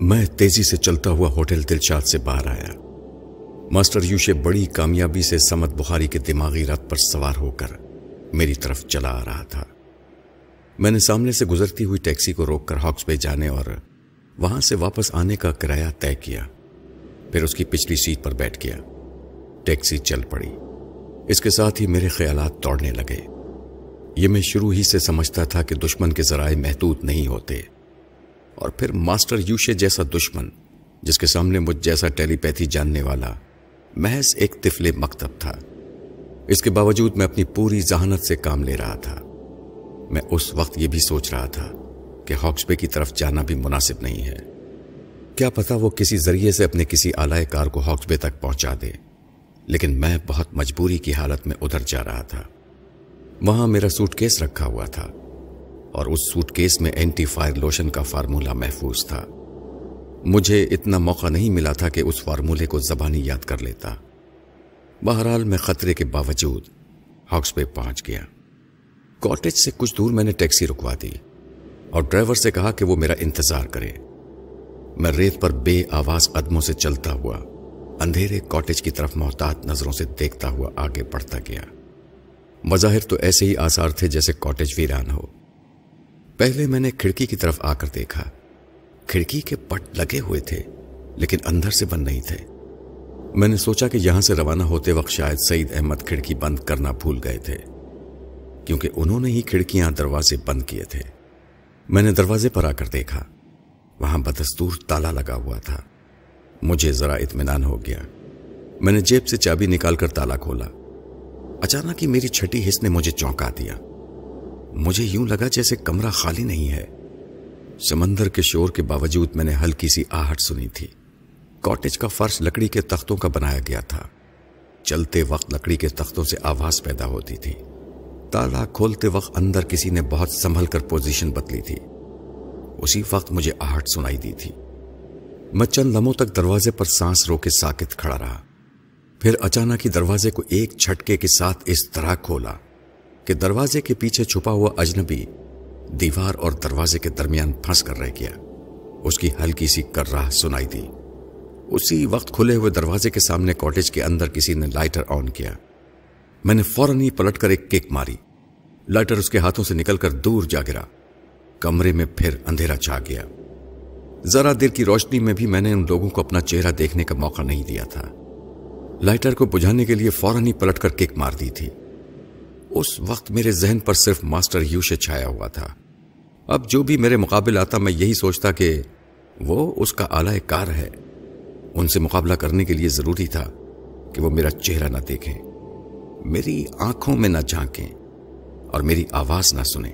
میں تیزی سے چلتا ہوا ہوٹل دلشاد سے باہر آیا۔ ماسٹر یوشے بڑی کامیابی سے سمت بخاری کے دماغی رت پر سوار ہو کر میری طرف چلا آ رہا تھا۔ میں نے سامنے سے گزرتی ہوئی ٹیکسی کو روک کر ہاکس پہ جانے اور وہاں سے واپس آنے کا کرایہ طے کیا۔ پھر اس کی پچھلی سیٹ پر بیٹھ گیا۔ ٹیکسی چل پڑی۔ اس کے ساتھ ہی میرے خیالات دوڑنے لگے۔ یہ میں شروع ہی سے سمجھتا تھا کہ دشمن کے ذرائع محدود نہیں ہوتے۔ اور پھر ماسٹر یوشے جیسا دشمن، جس کے سامنے مجھ جیسا ٹیلی پیتھی جاننے والا محض ایک تفل مکتب تھا۔ اس کے باوجود میں اپنی پوری ذہانت سے کام لے رہا تھا۔ میں اس وقت یہ بھی سوچ رہا تھا کہ ہاکس پے کی طرف جانا بھی مناسب نہیں ہے۔ کیا پتا وہ کسی ذریعے سے اپنے کسی آلائے کار کو ہاکس بے تک پہنچا دے، لیکن میں بہت مجبوری کی حالت میں ادھر جا رہا تھا۔ وہاں میرا سوٹ کیس رکھا ہوا تھا۔ اور اس سوٹ کیس میں اینٹی فائر لوشن کا فارمولہ محفوظ تھا۔ مجھے اتنا موقع نہیں ملا تھا کہ اس فارمولے کو زبانی یاد کر لیتا۔ بہرحال میں خطرے کے باوجود ہاکس پہ پہنچ گیا۔ کاٹیج سے کچھ دور میں نے ٹیکسی رکوا دی اور ڈرائیور سے کہا کہ وہ میرا انتظار کرے۔ میں ریت پر بے آواز قدموں سے چلتا ہوا، اندھیرے کاٹیج کی طرف محتاط نظروں سے دیکھتا ہوا آگے بڑھتا گیا۔ مظاہر تو ایسے ہی آثار تھے جیسے کاٹیج ویران ہو۔ پہلے میں نے کھڑکی کی طرف آ کر دیکھا۔ کھڑکی کے پٹ لگے ہوئے تھے، لیکن اندر سے بند نہیں تھے۔ میں نے سوچا کہ یہاں سے روانہ ہوتے وقت شاید سعید احمد کھڑکی بند کرنا بھول گئے تھے، کیونکہ انہوں نے ہی کھڑکیاں دروازے بند کیے تھے۔ میں نے دروازے پر آ کر دیکھا۔ وہاں بدستور تالا لگا ہوا تھا۔ مجھے ذرا اطمینان ہو گیا۔ میں نے جیب سے چابی نکال کر تالا کھولا۔ اچانک ہی میری چھٹی حص نے مجھے چونکا دیا۔ مجھے یوں لگا جیسے کمرہ خالی نہیں ہے۔ سمندر کے شور کے باوجود میں نے ہلکی سی آہٹ سنی تھی۔ کاٹیج کا فرش لکڑی کے تختوں کا بنایا گیا تھا۔ چلتے وقت لکڑی کے تختوں سے آواز پیدا ہوتی تھی۔ تالا کھولتے وقت اندر کسی نے بہت سنبھل کر پوزیشن بدلی تھی۔ اسی وقت مجھے آہٹ سنائی دی تھی۔ میں چند لمحوں تک دروازے پر سانس رو کے ساکت کھڑا رہا۔ پھر اچانک ہی دروازے کو ایک چھٹکے کے ساتھ اس طرح کھولا۔ کہ دروازے کے پیچھے چھپا ہوا اجنبی دیوار اور دروازے کے درمیان پھنس کر رہ گیا۔ اس کی ہلکی سی کر راہ سنائی دی۔ اسی وقت کھلے ہوئے دروازے کے سامنے کاٹیج کے اندر کسی نے لائٹر آن کیا۔ میں نے فوراً ہی پلٹ کر ایک کیک ماری۔ لائٹر اس کے ہاتھوں سے نکل کر دور جا گرا۔ کمرے میں پھر اندھیرا چھا گیا۔ ذرا دیر کی روشنی میں بھی میں نے ان لوگوں کو اپنا چہرہ دیکھنے کا موقع نہیں دیا تھا۔ لائٹر کو بجھانے کے لیے فوراً ہی پلٹ کر کک مار دی تھی۔ اس وقت میرے ذہن پر صرف ماسٹر یوشے چھایا ہوا تھا۔ اب جو بھی میرے مقابل آتا میں یہی سوچتا کہ وہ اس کا اعلی کار ہے۔ ان سے مقابلہ کرنے کے لیے ضروری تھا کہ وہ میرا چہرہ نہ دیکھیں۔ میری آنکھوں میں نہ جھانکیں اور میری آواز نہ سنیں۔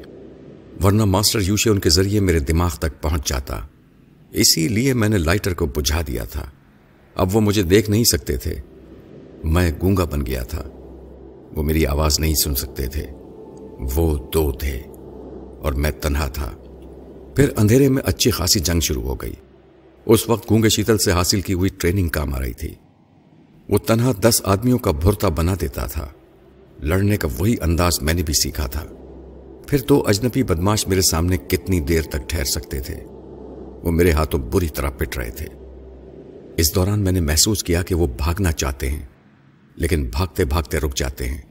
ورنہ ماسٹر یوشے ان کے ذریعے میرے دماغ تک پہنچ جاتا۔ اسی لیے میں نے لائٹر کو بجھا دیا تھا۔ اب وہ مجھے دیکھ نہیں سکتے تھے۔ میں گونگا بن گیا تھا۔ وہ میری آواز نہیں سن سکتے تھے۔ وہ دو تھے اور میں تنہا تھا۔ پھر اندھیرے میں اچھی خاصی جنگ شروع ہو گئی۔ اس وقت گونگے شیتل سے حاصل کی ہوئی ٹریننگ کام آ رہی تھی۔ وہ تنہا دس آدمیوں کا بھرتا بنا دیتا تھا۔ لڑنے کا وہی انداز میں نے بھی سیکھا تھا۔ پھر دو اجنبی بدماش میرے سامنے کتنی دیر تک ٹھہر سکتے تھے۔ وہ میرے ہاتھوں بری طرح پٹ رہے تھے۔ اس دوران میں نے محسوس کیا کہ وہ بھاگنا چاہتے ہیں۔ لیکن بھاگتے بھاگتے رک جاتے ہیں۔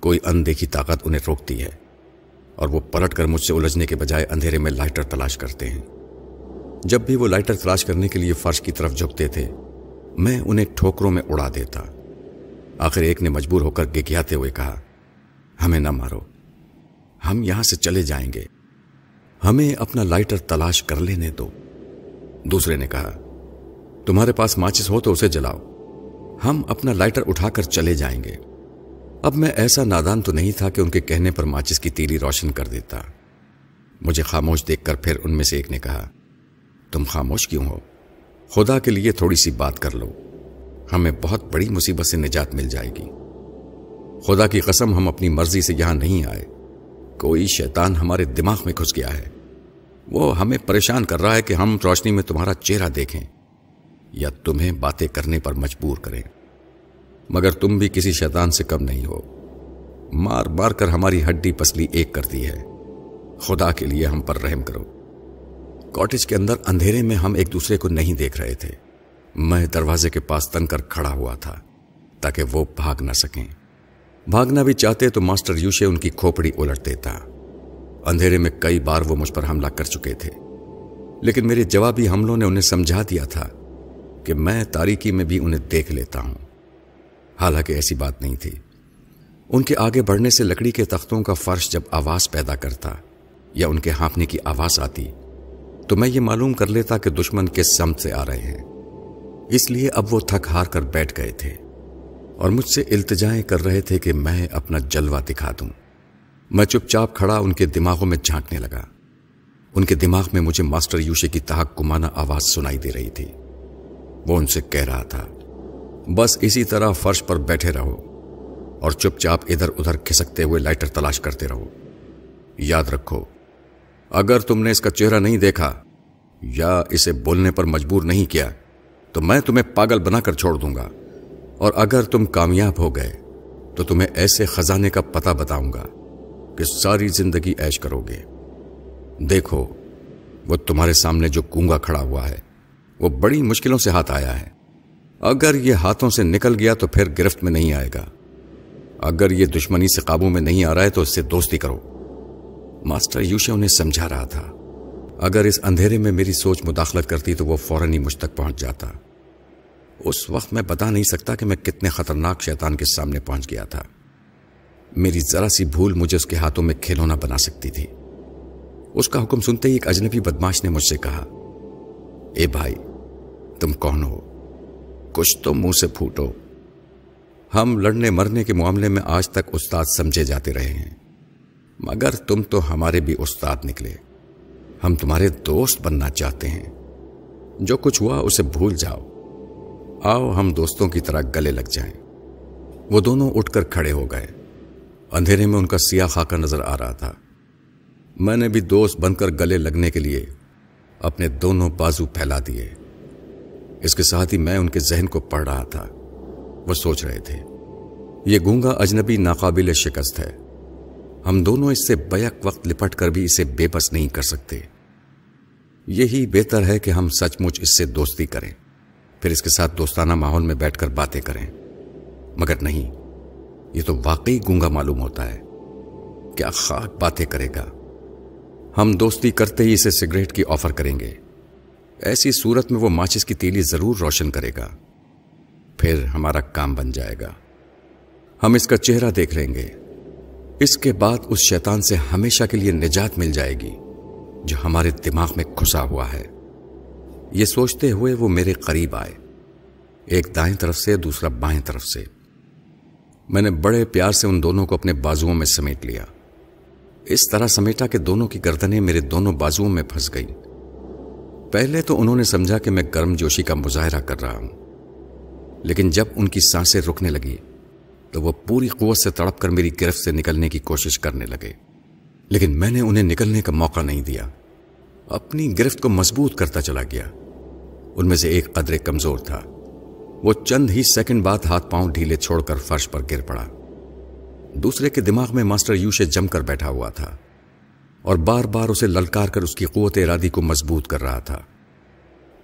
کوئی اندیکھی طاقت انہیں روکتی ہے اور وہ پلٹ کر مجھ سے الجھنے کے بجائے اندھیرے میں لائٹر تلاش کرتے ہیں۔ جب بھی وہ لائٹر تلاش کرنے کے لیے فرش کی طرف جھکتے تھے، میں انہیں ٹھوکروں میں اڑا دیتا۔ آخر ایک نے مجبور ہو کر گکیاتے ہوئے کہا، ہمیں نہ مارو، ہم یہاں سے چلے جائیں گے۔ ہمیں اپنا لائٹر تلاش کر لینے دو۔ دوسرے نے کہا، تمہارے پاس ماچس ہو تو اسے جلاؤ۔ ہم اپنا لائٹر اٹھا کر چلے جائیں گے۔ اب میں ایسا نادان تو نہیں تھا کہ ان کے کہنے پر ماچس کی تیری روشن کر دیتا۔ مجھے خاموش دیکھ کر پھر ان میں سے ایک نے کہا، تم خاموش کیوں ہو؟ خدا کے لیے تھوڑی سی بات کر لو۔ ہمیں بہت بڑی مصیبت سے نجات مل جائے گی۔ خدا کی قسم، ہم اپنی مرضی سے یہاں نہیں آئے۔ کوئی شیطان ہمارے دماغ میں گھس گیا ہے۔ وہ ہمیں پریشان کر رہا ہے کہ ہم روشنی میں تمہارا چہرہ دیکھیں۔ یا تمہیں باتیں کرنے پر مجبور کریں۔ مگر تم بھی کسی شیطان سے کم نہیں ہو۔ مار مار کر ہماری ہڈی پسلی ایک کرتی ہے۔ خدا کے لیے ہم پر رحم کرو۔ کاٹیج کے اندر اندھیرے میں ہم ایک دوسرے کو نہیں دیکھ رہے تھے۔ میں دروازے کے پاس تن کر کھڑا ہوا تھا تاکہ وہ بھاگ نہ سکیں۔ بھاگنا بھی چاہتے تو ماسٹر یوشے ان کی کھوپڑی الٹ دیتا۔ اندھیرے میں کئی بار وہ مجھ پر حملہ کر چکے تھے۔ لیکن میرے جوابی حملوں نے انہیں سمجھا دیا تھا۔ کہ میں تاریکی میں بھی انہیں دیکھ لیتا ہوں۔ حالانکہ ایسی بات نہیں تھی۔ ان کے آگے بڑھنے سے لکڑی کے تختوں کا فرش جب آواز پیدا کرتا یا ان کے ہانپنے کی آواز آتی، تو میں یہ معلوم کر لیتا کہ دشمن کس سمت سے آ رہے ہیں۔ اس لیے اب وہ تھک ہار کر بیٹھ گئے تھے اور مجھ سے التجائیں کر رہے تھے کہ میں اپنا جلوہ دکھا دوں۔ میں چپ چاپ کھڑا ان کے دماغوں میں جھانکنے لگا۔ ان کے دماغ میں مجھے ماسٹر یوشے کی تحق کمانا آواز سنائی دے رہی تھی۔ وہ ان سے کہہ رہا تھا، بس اسی طرح فرش پر بیٹھے رہو اور چپ چاپ ادھر ادھر کھسکتے ہوئے لائٹر تلاش کرتے رہو۔ یاد رکھو، اگر تم نے اس کا چہرہ نہیں دیکھا یا اسے بولنے پر مجبور نہیں کیا، تو میں تمہیں پاگل بنا کر چھوڑ دوں گا۔ اور اگر تم کامیاب ہو گئے، تو تمہیں ایسے خزانے کا پتہ بتاؤں گا کہ ساری زندگی ایش کرو گے۔ دیکھو، وہ تمہارے سامنے جو کونگا کھڑا ہوا ہے وہ بڑی مشکلوں سے ہاتھ آیا ہے۔ اگر یہ ہاتھوں سے نکل گیا تو پھر گرفت میں نہیں آئے گا۔ اگر یہ دشمنی سے قابو میں نہیں آ رہا ہے تو اس سے دوستی کرو۔ ماسٹر یوشا انہیں سمجھا رہا تھا۔ اگر اس اندھیرے میں میری سوچ مداخلت کرتی تو وہ فوراً ہی مجھ تک پہنچ جاتا۔ اس وقت میں بتا نہیں سکتا کہ میں کتنے خطرناک شیطان کے سامنے پہنچ گیا تھا۔ میری ذرا سی بھول مجھے اس کے ہاتھوں میں کھلونا بنا سکتی تھی۔ اس کا حکم سنتے ہی ایک اجنبی بدماش نے مجھ سے کہا، اے بھائی تم کون ہو؟ کچھ تو منہ سے پھوٹو۔ ہم لڑنے مرنے کے معاملے میں آج تک استاد سمجھے جاتے رہے ہیں۔ مگر تم تو ہمارے بھی استاد نکلے۔ ہم تمہارے دوست بننا چاہتے ہیں۔ جو کچھ ہوا اسے بھول جاؤ۔ آؤ ہم دوستوں کی طرح گلے لگ جائیں۔ وہ دونوں اٹھ کر کھڑے ہو گئے۔ اندھیرے میں ان کا سیاہ خاکہ نظر آ رہا تھا۔ میں نے بھی دوست بن کر گلے لگنے کے لیے اپنے دونوں بازو پھیلا دیے۔ اس کے ساتھ ہی میں ان کے ذہن کو پڑھ رہا تھا۔ وہ سوچ رہے تھے، یہ گونگا اجنبی ناقابل شکست ہے۔ ہم دونوں اس سے بیک وقت لپٹ کر بھی اسے بے بس نہیں کر سکتے۔ یہی بہتر ہے کہ ہم سچ مچ اس سے دوستی کریں، پھر اس کے ساتھ دوستانہ ماحول میں بیٹھ کر باتیں کریں۔ مگر نہیں، یہ تو واقعی گونگا معلوم ہوتا ہے کیا خاک باتیں کرے گا۔ ہم دوستی کرتے ہی اسے سگریٹ کی آفر کریں گے۔ ایسی صورت میں وہ ماچس کی تیلی ضرور روشن کرے گا۔ پھر ہمارا کام بن جائے گا۔ ہم اس کا چہرہ دیکھ لیں گے۔ اس کے بعد اس شیطان سے ہمیشہ کے لیے نجات مل جائے گی، جو ہمارے دماغ میں کھسا ہوا ہے۔ یہ سوچتے ہوئے وہ میرے قریب آئے۔ ایک دائیں طرف سے، دوسرا بائیں طرف سے۔ میں نے بڑے پیار سے ان دونوں کو اپنے بازوؤں میں سمیٹ لیا۔ اس طرح سمیٹا کہ دونوں کی گردنیں میرے دونوں بازوؤں میں پھنس گئی پہلے تو انہوں نے سمجھا کہ میں گرم جوشی کا مظاہرہ کر رہا ہوں۔ لیکن جب ان کی سانسیں رکنے لگی تو وہ پوری قوت سے تڑپ کر میری گرفت سے نکلنے کی کوشش کرنے لگے۔ لیکن میں نے انہیں نکلنے کا موقع نہیں دیا۔ اپنی گرفت کو مضبوط کرتا چلا گیا۔ ان میں سے ایک قدرے کمزور تھا۔ وہ چند ہی سیکنڈ بعد ہاتھ پاؤں ڈھیلے چھوڑ کر فرش پر گر پڑا۔ دوسرے کے دماغ میں ماسٹر یوشے جم کر بیٹھا ہوا تھا۔ اور بار بار اسے للکار کر اس کی قوت ارادی کو مضبوط کر رہا تھا۔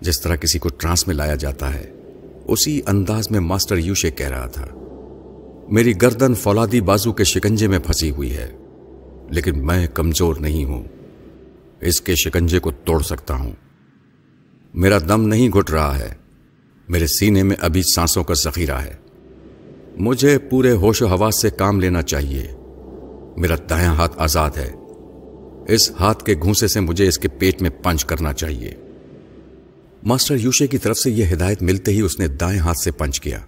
جس طرح کسی کو ٹرانس میں لایا جاتا ہے، اسی انداز میں ماسٹر یوشے کہہ رہا تھا، میری گردن فولادی بازو کے شکنجے میں پھنسی ہوئی ہے، لیکن میں کمزور نہیں ہوں۔ اس کے شکنجے کو توڑ سکتا ہوں۔ میرا دم نہیں گھٹ رہا ہے، میرے سینے میں ابھی سانسوں کا ذخیرہ ہے۔ مجھے پورے ہوش و حواس سے کام لینا چاہیے۔ میرا دایاں ہاتھ آزاد ہے۔ اس ہاتھ کے گھونسے سے مجھے اس کے پیٹ میں پنچ کرنا چاہیے۔ ماسٹر یوشے کی طرف سے یہ ہدایت ملتے ہی اس نے دائیں ہاتھ سے پنچ کیا۔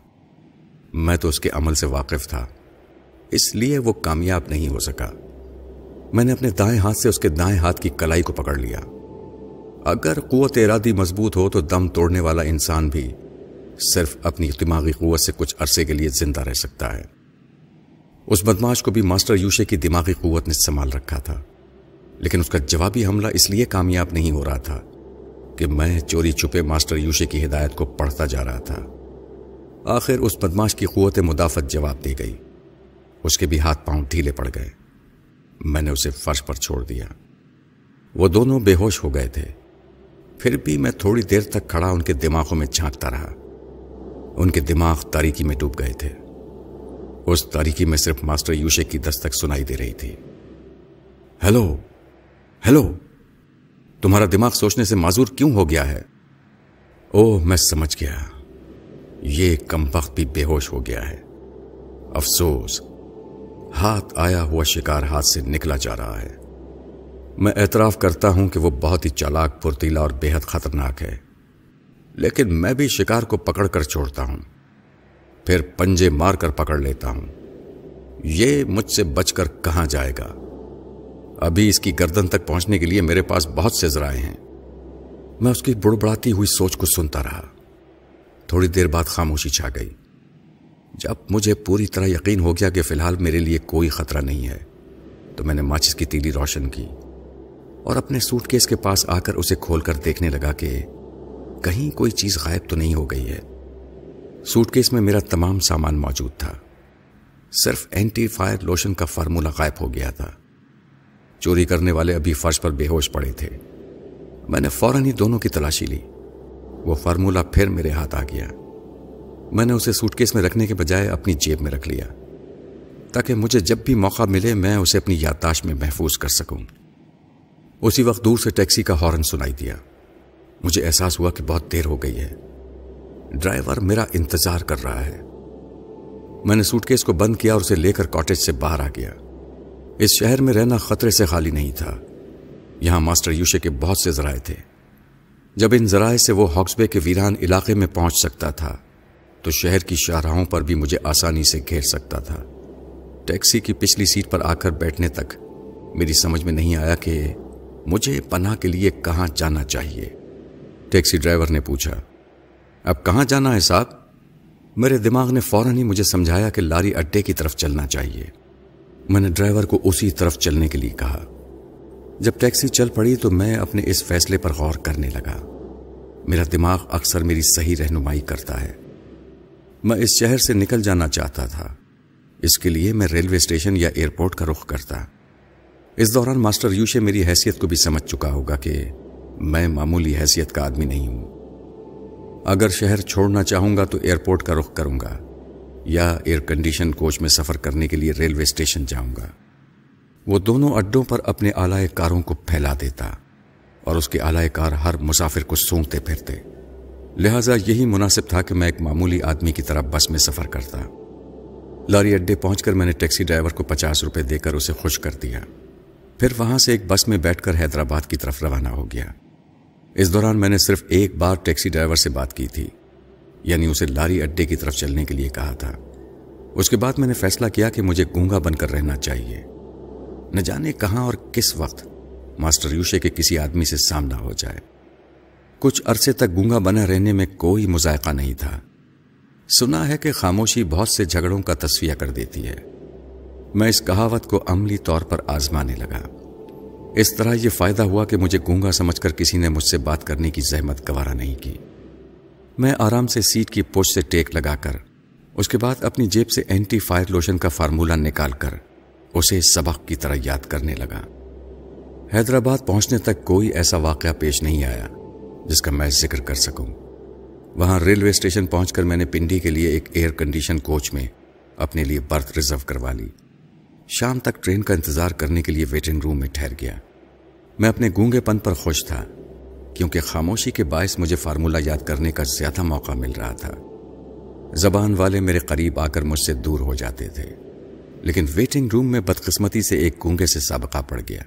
میں تو اس کے عمل سے واقف تھا۔ اس لیے وہ کامیاب نہیں ہو سکا۔ میں نے اپنے دائیں ہاتھ سے اس کے دائیں ہاتھ کی کلائی کو پکڑ لیا۔ اگر قوت ارادی مضبوط ہو تو دم توڑنے والا انسان بھی صرف اپنی دماغی قوت سے کچھ عرصے کے لیے زندہ رہ سکتا ہے۔ اس بدماش کو بھی ماسٹر یوشے کی دماغی قوت نے سنبھال رکھا تھا۔ لیکن اس کا جوابی حملہ اس لیے کامیاب نہیں ہو رہا تھا کہ میں چوری چھپے ماسٹر یوشے کی ہدایت کو پڑھتا جا رہا تھا۔ آخر اس بدماش کی قوت مدافعت جواب دی گئی۔ اس کے بھی ہاتھ پاؤں ڈھیلے پڑ گئے۔ میں نے اسے فرش پر چھوڑ دیا۔ وہ دونوں بے ہوش ہو گئے تھے۔ پھر بھی میں تھوڑی دیر تک کھڑا ان کے دماغوں میں جھانکتا رہا۔ ان کے دماغ تاریکی میں ڈوب گئے تھے۔ اس تاریکی میں صرف ماسٹر یوشے کی دستک سنائی دے رہی تھی۔ ہیلو! ہیلو، تمہارا دماغ سوچنے سے معذور کیوں ہو گیا ہے؟ او میں سمجھ گیا۔ یہ کم وقت بھی بے ہوش ہو گیا ہے۔ افسوس، ہاتھ آیا ہوا شکار ہاتھ سے نکلا جا رہا ہے۔ میں اعتراف کرتا ہوں کہ وہ بہت ہی چالاک، پرتیلا اور بے حد خطرناک ہے۔ لیکن میں بھی شکار کو پکڑ کر چھوڑتا ہوں۔ پھر پنجے مار کر پکڑ لیتا ہوں۔ یہ مجھ سے بچ کر کہاں جائے گا؟ ابھی اس کی گردن تک پہنچنے کے لیے میرے پاس بہت سے ذرائع ہیں۔ میں اس کی بڑبڑاتی ہوئی سوچ کو سنتا رہا۔ تھوڑی دیر بعد خاموشی چھا گئی۔ جب مجھے پوری طرح یقین ہو گیا کہ فی الحال میرے لیے کوئی خطرہ نہیں ہے، تو میں نے ماچس کی تیلی روشن کی اور اپنے سوٹ کیس کے پاس آ کر اسے کھول کر دیکھنے لگا کہ کہیں کوئی چیز غائب تو نہیں ہو گئی ہے۔ سوٹ کیس میں میرا تمام سامان موجود تھا۔ صرف اینٹی فائر لوشن کا فارمولا غائب ہو گیا تھا۔ چوری کرنے والے ابھی فرش پر بے ہوش پڑے تھے۔ میں نے فوراً ہی دونوں کی تلاشی لی۔ وہ فارمولا پھر میرے ہاتھ آ گیا۔ میں نے اسے سوٹ کیس میں رکھنے کے بجائے اپنی جیب میں رکھ لیا۔ تاکہ مجھے جب بھی موقع ملے میں اسے اپنی یادداشت میں محفوظ کر سکوں۔ اسی وقت دور سے ٹیکسی کا ہارن سنائی دیا۔ مجھے احساس ہوا کہ بہت دیر ہو گئی ہے۔ ڈرائیور میرا انتظار کر رہا ہے۔ میں نے سوٹ کیس کو بند کیا اور اسے لے کر کاٹیج سے باہر آ گیا۔ اس شہر میں رہنا خطرے سے خالی نہیں تھا۔ یہاں ماسٹر یوشے کے بہت سے ذرائع تھے۔ جب ان ذرائع سے وہ ہاکسبے کے ویران علاقے میں پہنچ سکتا تھا، تو شہر کی شاہراہوں پر بھی مجھے آسانی سے گھیر سکتا تھا۔ ٹیکسی کی پچھلی سیٹ پر آ کر بیٹھنے تک میری سمجھ میں نہیں آیا کہ مجھے پناہ کے لیے کہاں جانا چاہیے۔ ٹیکسی ڈرائیور نے پوچھا، اب کہاں جانا ہے صاحب؟ میرے دماغ نے فوراً ہی مجھے سمجھایا کہ لاری اڈے کی طرف چلنا چاہیے۔ میں نے ڈرائیور کو اسی طرف چلنے کے لیے کہا۔ جب ٹیکسی چل پڑی تو میں اپنے اس فیصلے پر غور کرنے لگا۔ میرا دماغ اکثر میری صحیح رہنمائی کرتا ہے۔ میں اس شہر سے نکل جانا چاہتا تھا۔ اس کے لیے میں ریلوے اسٹیشن یا ایئرپورٹ کا رخ کرتا۔ اس دوران ماسٹر یوشے میری حیثیت کو بھی سمجھ چکا ہوگا کہ میں معمولی حیثیت کا آدمی نہیں ہوں۔ اگر شہر چھوڑنا چاہوں گا تو ایئرپورٹ کا رخ کروں گا۔ یا ایئر کنڈیشن کوچ میں سفر کرنے کے لیے ریلوے اسٹیشن جاؤں گا۔ وہ دونوں اڈوں پر اپنے آلائے کاروں کو پھیلا دیتا اور اس کے آلائے کار ہر مسافر کو سونگتے پھرتے۔ لہذا یہی مناسب تھا کہ میں ایک معمولی آدمی کی طرح بس میں سفر کرتا۔ لاری اڈے پہنچ کر میں نے ٹیکسی ڈرائیور کو پچاس روپے دے کر اسے خوش کر دیا۔ پھر وہاں سے ایک بس میں بیٹھ کر حیدرآباد کی طرف روانہ ہو گیا۔ اس دوران میں نے صرف ایک بار ٹیکسی ڈرائیور سے بات کی تھی۔ یعنی اسے لاری اڈے کی طرف چلنے کے لیے کہا تھا۔ اس کے بعد میں نے فیصلہ کیا کہ مجھے گونگا بن کر رہنا چاہیے۔ نہ جانے کہاں اور کس وقت ماسٹر یوشے کے کسی آدمی سے سامنا ہو جائے۔ کچھ عرصے تک گونگا بنا رہنے میں کوئی مذائقہ نہیں تھا۔ سنا ہے کہ خاموشی بہت سے جھگڑوں کا تصفیہ کر دیتی ہے۔ میں اس کہاوت کو عملی طور پر آزمانے لگا۔ اس طرح یہ فائدہ ہوا کہ مجھے گونگا سمجھ کر کسی نے مجھ سے بات کرنے کی زحمت گوارا نہیں کی۔ میں آرام سے سیٹ کی پوچھ سے ٹیک لگا کر، اس کے بعد اپنی جیب سے اینٹی فائر لوشن کا فارمولا نکال کر اسے سبق کی طرح یاد کرنے لگا۔ حیدرآباد پہنچنے تک کوئی ایسا واقعہ پیش نہیں آیا جس کا میں ذکر کر سکوں۔ وہاں ریلوے اسٹیشن پہنچ کر میں نے پنڈی کے لیے ایک ایئر کنڈیشن کوچ میں اپنے لیے برتھ ریزرو کروا لی۔ شام تک ٹرین کا انتظار کرنے کے لیے ویٹنگ روم میں ٹھہر گیا۔ میں اپنے گونگے پن پر خوش تھا۔ کیونکہ خاموشی کے باعث مجھے فارمولا یاد کرنے کا زیادہ موقع مل رہا تھا۔ زبان والے میرے قریب آ کر مجھ سے دور ہو جاتے تھے، لیکن ویٹنگ روم میں بدقسمتی سے ایک گونگے سے سابقہ پڑ گیا۔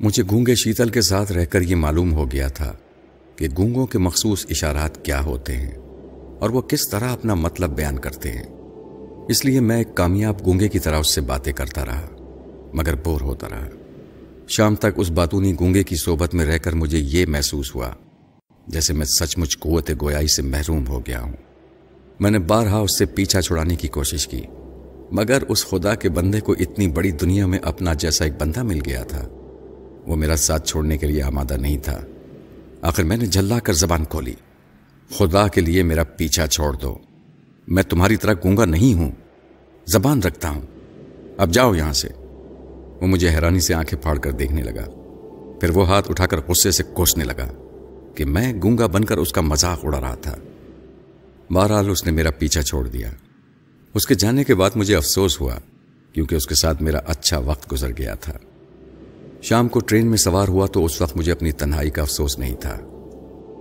مجھے گونگے شیتل کے ساتھ رہ کر یہ معلوم ہو گیا تھا کہ گونگوں کے مخصوص اشارات کیا ہوتے ہیں اور وہ کس طرح اپنا مطلب بیان کرتے ہیں۔ اس لیے میں ایک کامیاب گونگے کی طرح اس سے باتیں کرتا رہا، مگر بور ہوتا رہا۔ شام تک اس باتونی گونگے کی صحبت میں رہ کر مجھے یہ محسوس ہوا جیسے میں سچ مچ قوت گویائی سے محروم ہو گیا ہوں۔ میں نے بارہا اس سے پیچھا چھڑانے کی کوشش کی، مگر اس خدا کے بندے کو اتنی بڑی دنیا میں اپنا جیسا ایک بندہ مل گیا تھا۔ وہ میرا ساتھ چھوڑنے کے لیے آمادہ نہیں تھا۔ آخر میں نے جلا کر زبان کھولی، خدا کے لیے میرا پیچھا چھوڑ دو۔ میں تمہاری طرح گونگا نہیں ہوں، زبان رکھتا ہوں۔ اب جاؤ یہاں سے۔ وہ مجھے حیرانی سے آنکھیں پھاڑ کر دیکھنے لگا۔ پھر وہ ہاتھ اٹھا کر غصے سے کوسنے لگا کہ میں گونگا بن کر اس کا مذاق اڑا رہا تھا۔ بہرحال اس نے میرا پیچھا چھوڑ دیا۔ اس کے جانے کے بعد مجھے افسوس ہوا کیونکہ اس کے ساتھ میرا اچھا وقت گزر گیا تھا۔ شام کو ٹرین میں سوار ہوا تو اس وقت مجھے اپنی تنہائی کا افسوس نہیں تھا،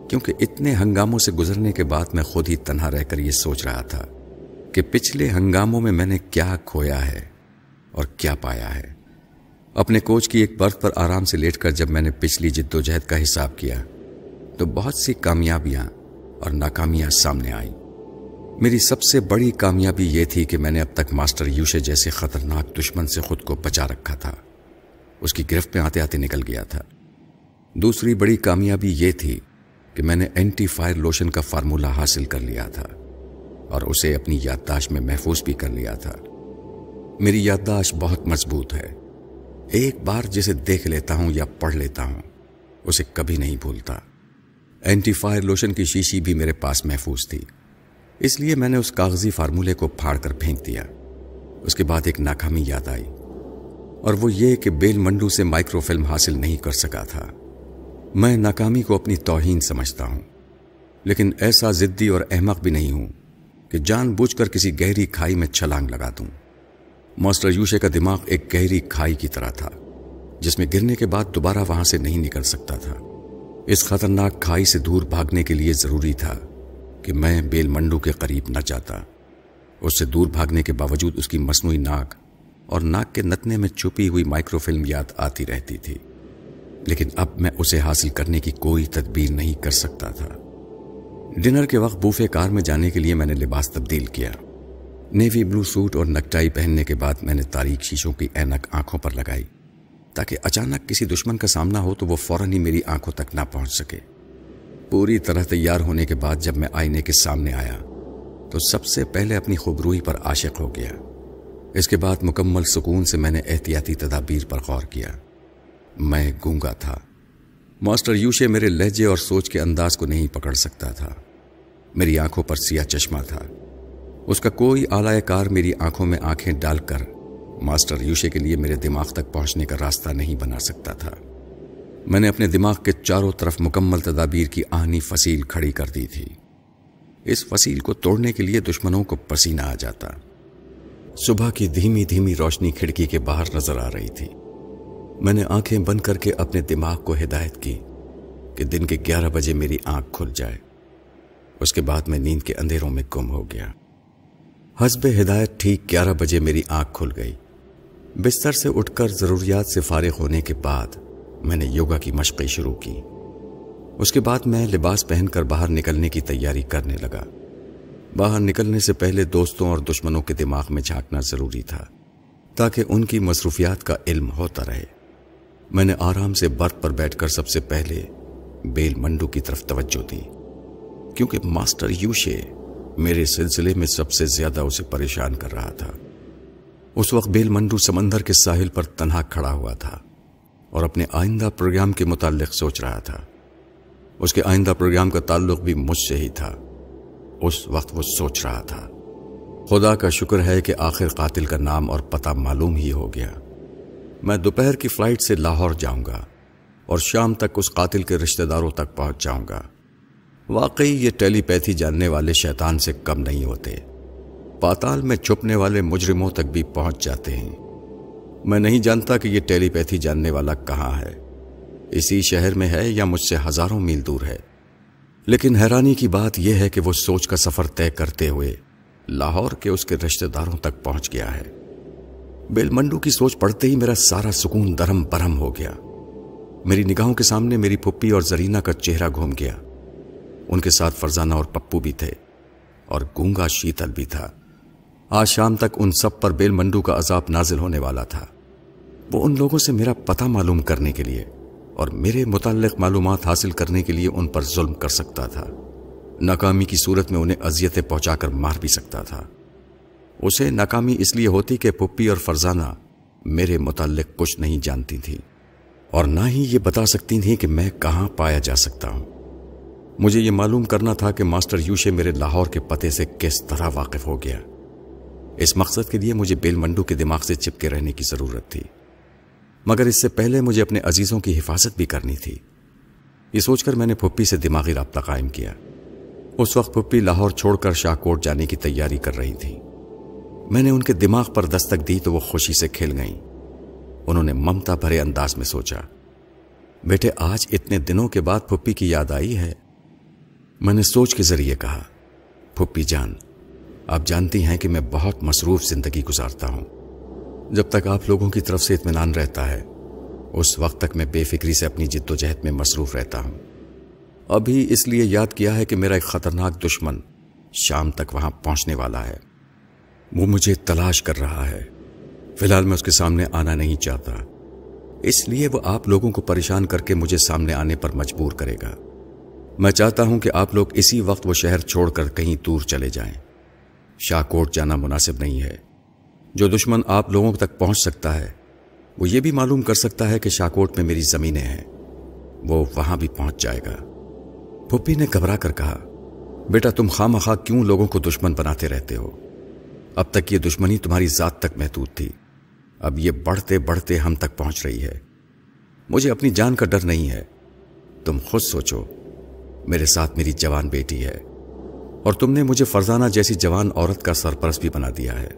کیونکہ اتنے ہنگاموں سے گزرنے کے بعد میں خود ہی تنہا رہ کر یہ سوچ رہا تھا کہ پچھلے ہنگاموں میں میں نے کیا کھویا ہے اور کیا پایا ہے۔ اپنے کوچ کی ایک برف پر آرام سے لیٹ کر جب میں نے پچھلی جد و جہد کا حساب کیا، تو بہت سی کامیابیاں اور ناکامیاں سامنے آئیں۔ میری سب سے بڑی کامیابی یہ تھی کہ میں نے اب تک ماسٹر یوشے جیسے خطرناک دشمن سے خود کو بچا رکھا تھا۔ اس کی گرفت میں آتے آتے نکل گیا تھا۔ دوسری بڑی کامیابی یہ تھی کہ میں نے اینٹی فائر لوشن کا فارمولہ حاصل کر لیا تھا اور اسے اپنی یادداشت میں محفوظ بھی کر لیا تھا۔ میری یادداشت بہت مضبوط ہے۔ ایک بار جسے دیکھ لیتا ہوں یا پڑھ لیتا ہوں، اسے کبھی نہیں بھولتا۔ اینٹی فائر لوشن کی شیشی بھی میرے پاس محفوظ تھی۔ اس لیے میں نے اس کاغذی فارمولے کو پھاڑ کر پھینک دیا۔ اس کے بعد ایک ناکامی یاد آئی۔ اور وہ یہ کہ بیل منڈو سے مائکرو فلم حاصل نہیں کر سکا تھا۔ میں ناکامی کو اپنی توہین سمجھتا ہوں۔ لیکن ایسا ضدی اور احمق بھی نہیں ہوں کہ جان بوجھ کر کسی گہری کھائی میں چھلانگ لگا دوں۔ ماسٹر یوشے کا دماغ ایک گہری کھائی کی طرح تھا، جس میں گرنے کے بعد دوبارہ وہاں سے نہیں نکل سکتا تھا۔ اس خطرناک کھائی سے دور بھاگنے کے لیے ضروری تھا کہ میں بیل منڈو کے قریب نہ جاتا۔ اس سے دور بھاگنے کے باوجود اس کی مصنوعی ناک اور ناک کے نتنے میں چھپی ہوئی مائکرو فلم یاد آتی رہتی تھی۔ لیکن اب میں اسے حاصل کرنے کی کوئی تدبیر نہیں کر سکتا تھا۔ ڈنر کے وقت بوفے کار میں جانے کے لیے میں نے لباس تبدیل کیا۔ نیوی بلو سوٹ اور نکٹائی پہننے کے بعد میں نے تاریخ شیشوں کی اینک آنکھوں پر لگائی تاکہ اچانک کسی دشمن کا سامنا ہو تو وہ فوراً ہی میری آنکھوں تک نہ پہنچ سکے۔ پوری طرح تیار ہونے کے بعد جب میں آئینے کے سامنے آیا تو سب سے پہلے اپنی خوبروئی پر عاشق ہو گیا۔ اس کے بعد مکمل سکون سے میں نے احتیاطی تدابیر پر غور کیا۔ میں گونگا تھا۔ ماسٹر یوشے میرے لہجے اور سوچ کے انداز کو نہیں پکڑ سکتا تھا۔ میری آنکھوں پر سیاہ چشمہ تھا۔ اس کا کوئی آلائے کار میری آنکھوں میں آنکھیں ڈال کر ماسٹر یوشے کے لیے میرے دماغ تک پہنچنے کا راستہ نہیں بنا سکتا تھا۔ میں نے اپنے دماغ کے چاروں طرف مکمل تدابیر کی آہنی فصیل کھڑی کر دی تھی۔ اس فصیل کو توڑنے کے لیے دشمنوں کو پسینہ آ جاتا۔ صبح کی دھیمی دھیمی روشنی کھڑکی کے باہر نظر آ رہی تھی۔ میں نے آنکھیں بند کر کے اپنے دماغ کو ہدایت کی کہ دن کے گیارہ بجے میری آنکھ کھل جائے۔ اس کے بعد میں نیند کے اندھیروں میں گم ہو گیا۔ حسب ہدایت ٹھیک گیارہ بجے میری آنکھ کھل گئی۔ بستر سے اٹھ کر ضروریات سے فارغ ہونے کے بعد میں نے یوگا کی مشقیں شروع کی۔ اس کے بعد میں لباس پہن کر باہر نکلنے کی تیاری کرنے لگا۔ باہر نکلنے سے پہلے دوستوں اور دشمنوں کے دماغ میں جھانکنا ضروری تھا، تاکہ ان کی مصروفیات کا علم ہوتا رہے۔ میں نے آرام سے برت پر بیٹھ کر سب سے پہلے بیل منڈو کی طرف توجہ دی، کیونکہ ماسٹر یوشے میرے سلسلے میں سب سے زیادہ اسے پریشان کر رہا تھا۔ اس وقت بیل منڈو سمندر کے ساحل پر تنہا کھڑا ہوا تھا اور اپنے آئندہ پروگرام کے متعلق سوچ رہا تھا۔ اس کے آئندہ پروگرام کا تعلق بھی مجھ سے ہی تھا۔ اس وقت وہ سوچ رہا تھا۔ خدا کا شکر ہے کہ آخر قاتل کا نام اور پتہ معلوم ہی ہو گیا۔ میں دوپہر کی فلائٹ سے لاہور جاؤں گا اور شام تک اس قاتل کے رشتہ داروں تک پہنچ جاؤں گا۔ واقعی یہ ٹیلی پیتھی جاننے والے شیطان سے کم نہیں ہوتے۔ پاتال میں چھپنے والے مجرموں تک بھی پہنچ جاتے ہیں۔ میں نہیں جانتا کہ یہ ٹیلی پیتھی جاننے والا کہاں ہے۔ اسی شہر میں ہے یا مجھ سے ہزاروں میل دور ہے۔ لیکن حیرانی کی بات یہ ہے کہ وہ سوچ کا سفر طے کرتے ہوئے لاہور کے اس کے رشتہ داروں تک پہنچ گیا ہے۔ بیل منڈو کی سوچ پڑتے ہی میرا سارا سکون درم برہم ہو گیا۔ میری نگاہوں کے سامنے میری پھپھی اور زرینہ کا چہرہ گھوم گیا۔ ان کے ساتھ فرزانہ اور پپو بھی تھے اور گونگا شیتل بھی تھا۔ آج شام تک ان سب پر بیل منڈو کا عذاب نازل ہونے والا تھا۔ وہ ان لوگوں سے میرا پتہ معلوم کرنے کے لیے اور میرے متعلق معلومات حاصل کرنے کے لیے ان پر ظلم کر سکتا تھا۔ ناکامی کی صورت میں انہیں اذیتیں پہنچا کر مار بھی سکتا تھا۔ اسے ناکامی اس لیے ہوتی کہ پپی اور فرزانہ میرے متعلق کچھ نہیں جانتی تھی اور نہ ہی یہ بتا سکتی تھیں کہ میں کہاں پایا جا سکتا ہوں۔ مجھے یہ معلوم کرنا تھا کہ ماسٹر یوشے میرے لاہور کے پتے سے کس طرح واقف ہو گیا۔ اس مقصد کے لیے مجھے بیل منڈو کے دماغ سے چپکے رہنے کی ضرورت تھی۔ مگر اس سے پہلے مجھے اپنے عزیزوں کی حفاظت بھی کرنی تھی۔ یہ سوچ کر میں نے پھپھی سے دماغی رابطہ قائم کیا۔ اس وقت پھپھی لاہور چھوڑ کر شاہ کوٹ جانے کی تیاری کر رہی تھی میں نے ان کے دماغ پر دستک دی تو وہ خوشی سے کھل گئیں۔ انہوں نے ممتا بھرے انداز میں سوچا، بیٹے، آج اتنے دنوں کے بعد پھپھی کی یاد آئی ہے۔ میں نے سوچ کے ذریعے کہا، پھپھی جان، آپ جانتی ہیں کہ میں بہت مصروف زندگی گزارتا ہوں۔ جب تک آپ لوگوں کی طرف سے اطمینان رہتا ہے، اس وقت تک میں بے فکری سے اپنی جد و جہد میں مصروف رہتا ہوں۔ ابھی اس لیے یاد کیا ہے کہ میرا ایک خطرناک دشمن شام تک وہاں پہنچنے والا ہے۔ وہ مجھے تلاش کر رہا ہے۔ فی الحال میں اس کے سامنے آنا نہیں چاہتا۔ اس لیے وہ آپ لوگوں کو پریشان کر کے مجھے سامنے آنے پر مجبور کرے گا۔ میں چاہتا ہوں کہ آپ لوگ اسی وقت وہ شہر چھوڑ کر کہیں دور چلے جائیں۔ شاہ کوٹ جانا مناسب نہیں ہے۔ جو دشمن آپ لوگوں تک پہنچ سکتا ہے، وہ یہ بھی معلوم کر سکتا ہے کہ شاکوٹ میں میری زمینیں ہیں۔ وہ وہاں بھی پہنچ جائے گا۔ پھپھی نے گھبرا کر کہا، بیٹا، تم خواہ کیوں لوگوں کو دشمن بناتے رہتے ہو؟ اب تک یہ دشمنی تمہاری ذات تک محدود تھی۔ اب یہ بڑھتے بڑھتے ہم تک پہنچ رہی ہے۔ مجھے اپنی جان کا ڈر نہیں ہے۔ تم خود سوچو۔ میرے ساتھ میری جوان بیٹی ہے اور تم نے مجھے فرزانہ جیسی جوان عورت کا سرپرست بھی بنا دیا ہے۔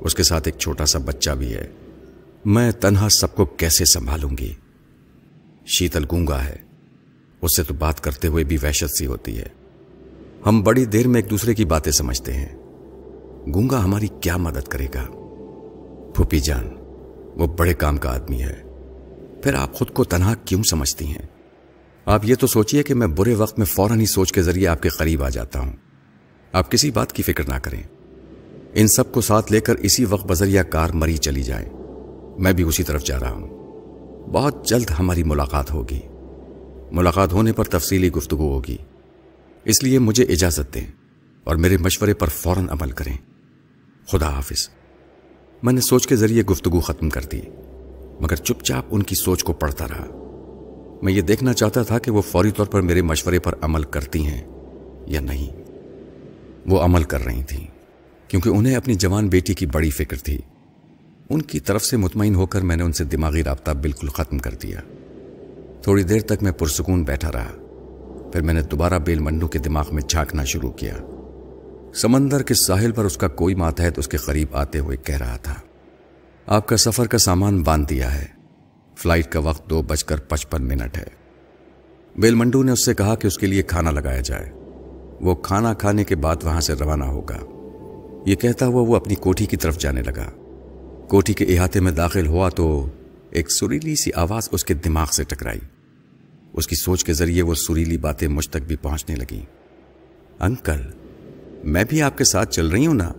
اس کے ساتھ ایک چھوٹا سا بچہ بھی ہے۔ میں تنہا سب کو کیسے سنبھالوں گی؟ شیتل گونگا ہے۔ اس سے تو بات کرتے ہوئے بھی وحشت سی ہوتی ہے۔ ہم بڑی دیر میں ایک دوسرے کی باتیں سمجھتے ہیں۔ گونگا ہماری کیا مدد کرے گا؟ پھوپی جان، وہ بڑے کام کا آدمی ہے۔ پھر آپ خود کو تنہا کیوں سمجھتی ہیں؟ آپ یہ تو سوچئے کہ میں برے وقت میں فوراً ہی سوچ کے ذریعے آپ کے قریب آ جاتا ہوں۔ آپ کسی بات کی فکر نہ کریں۔ ان سب کو ساتھ لے کر اسی وقت بذریعہ کار مری چلی جائیں میں بھی اسی طرف جا رہا ہوں۔ بہت جلد ہماری ملاقات ہوگی۔ ملاقات ہونے پر تفصیلی گفتگو ہوگی۔ اس لیے مجھے اجازت دیں اور میرے مشورے پر فوراً عمل کریں۔ خدا حافظ۔ میں نے سوچ کے ذریعے گفتگو ختم کر دی، مگر چپ چاپ ان کی سوچ کو پڑھتا رہا۔ میں یہ دیکھنا چاہتا تھا کہ وہ فوری طور پر میرے مشورے پر عمل کرتی ہیں یا نہیں۔ وہ عمل کر رہی تھیں، کیونکہ انہیں اپنی جوان بیٹی کی بڑی فکر تھی۔ ان کی طرف سے مطمئن ہو کر میں نے ان سے دماغی رابطہ بالکل ختم کر دیا۔ تھوڑی دیر تک میں پرسکون بیٹھا رہا۔ پھر میں نے دوبارہ بیل منڈو کے دماغ میں جھانکنا شروع کیا۔ سمندر کے ساحل پر اس کا کوئی ماتحت اس کے قریب آتے ہوئے کہہ رہا تھا، آپ کا سفر کا سامان باندھ دیا ہے۔ فلائٹ کا وقت دو بج کر پچپن منٹ ہے۔ بیل منڈو نے اس سے کہا کہ اس کے لیے کھانا لگایا جائے۔ وہ کھانا کھانے کے بعد وہاں سے روانہ ہوگا۔ یہ کہتا ہوا وہ اپنی کوٹھی کی طرف جانے لگا۔ کوٹھی کے احاطے میں داخل ہوا تو ایک سریلی سی آواز اس کے دماغ سے ٹکرائی۔ اس کی سوچ کے ذریعے وہ سریلی باتیں مجھ تک بھی پہنچنے لگیں۔ انکل، میں بھی آپ کے ساتھ چل رہی ہوں نا؟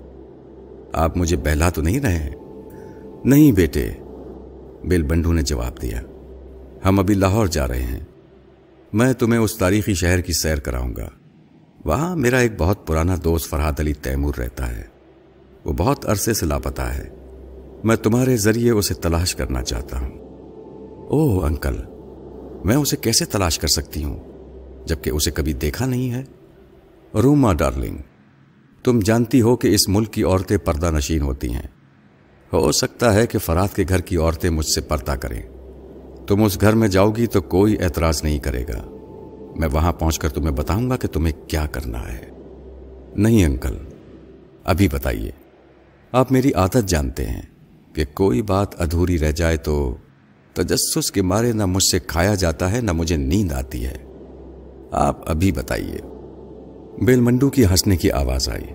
آپ مجھے بہلا تو نہیں رہے نہیں بیٹے۔ بل بنڈو نے جواب دیا، ہم ابھی لاہور جا رہے ہیں۔ میں تمہیں اس تاریخی شہر کی سیر کراؤں گا۔ وہاں میرا ایک بہت پرانا دوست فرحاد علی تیمور رہتا ہے۔ وہ بہت عرصے سے لاپتا ہے۔ میں تمہارے ذریعے اسے تلاش کرنا چاہتا ہوں۔ اوہ انکل، میں اسے کیسے تلاش کر سکتی ہوں جبکہ اسے کبھی دیکھا نہیں ہے؟ روما ڈارلنگ، تم جانتی ہو کہ اس ملک کی عورتیں پردہ نشین ہوتی ہیں۔ ہو سکتا ہے کہ فرات کے گھر کی عورتیں مجھ سے پردہ کریں۔ تم اس گھر میں جاؤ گی تو کوئی اعتراض نہیں کرے گا۔ میں وہاں پہنچ کر تمہیں بتاؤں گا کہ تمہیں کیا کرنا ہے۔ نہیں انکل، ابھی بتائیے۔ آپ میری عادت جانتے ہیں کہ کوئی بات ادھوری رہ جائے تو تجسس کے مارے نہ مجھ سے کھایا جاتا ہے، نہ مجھے نیند آتی ہے۔ آپ ابھی بتائیے۔ بیل منڈو کی ہنسنے کی آواز آئی۔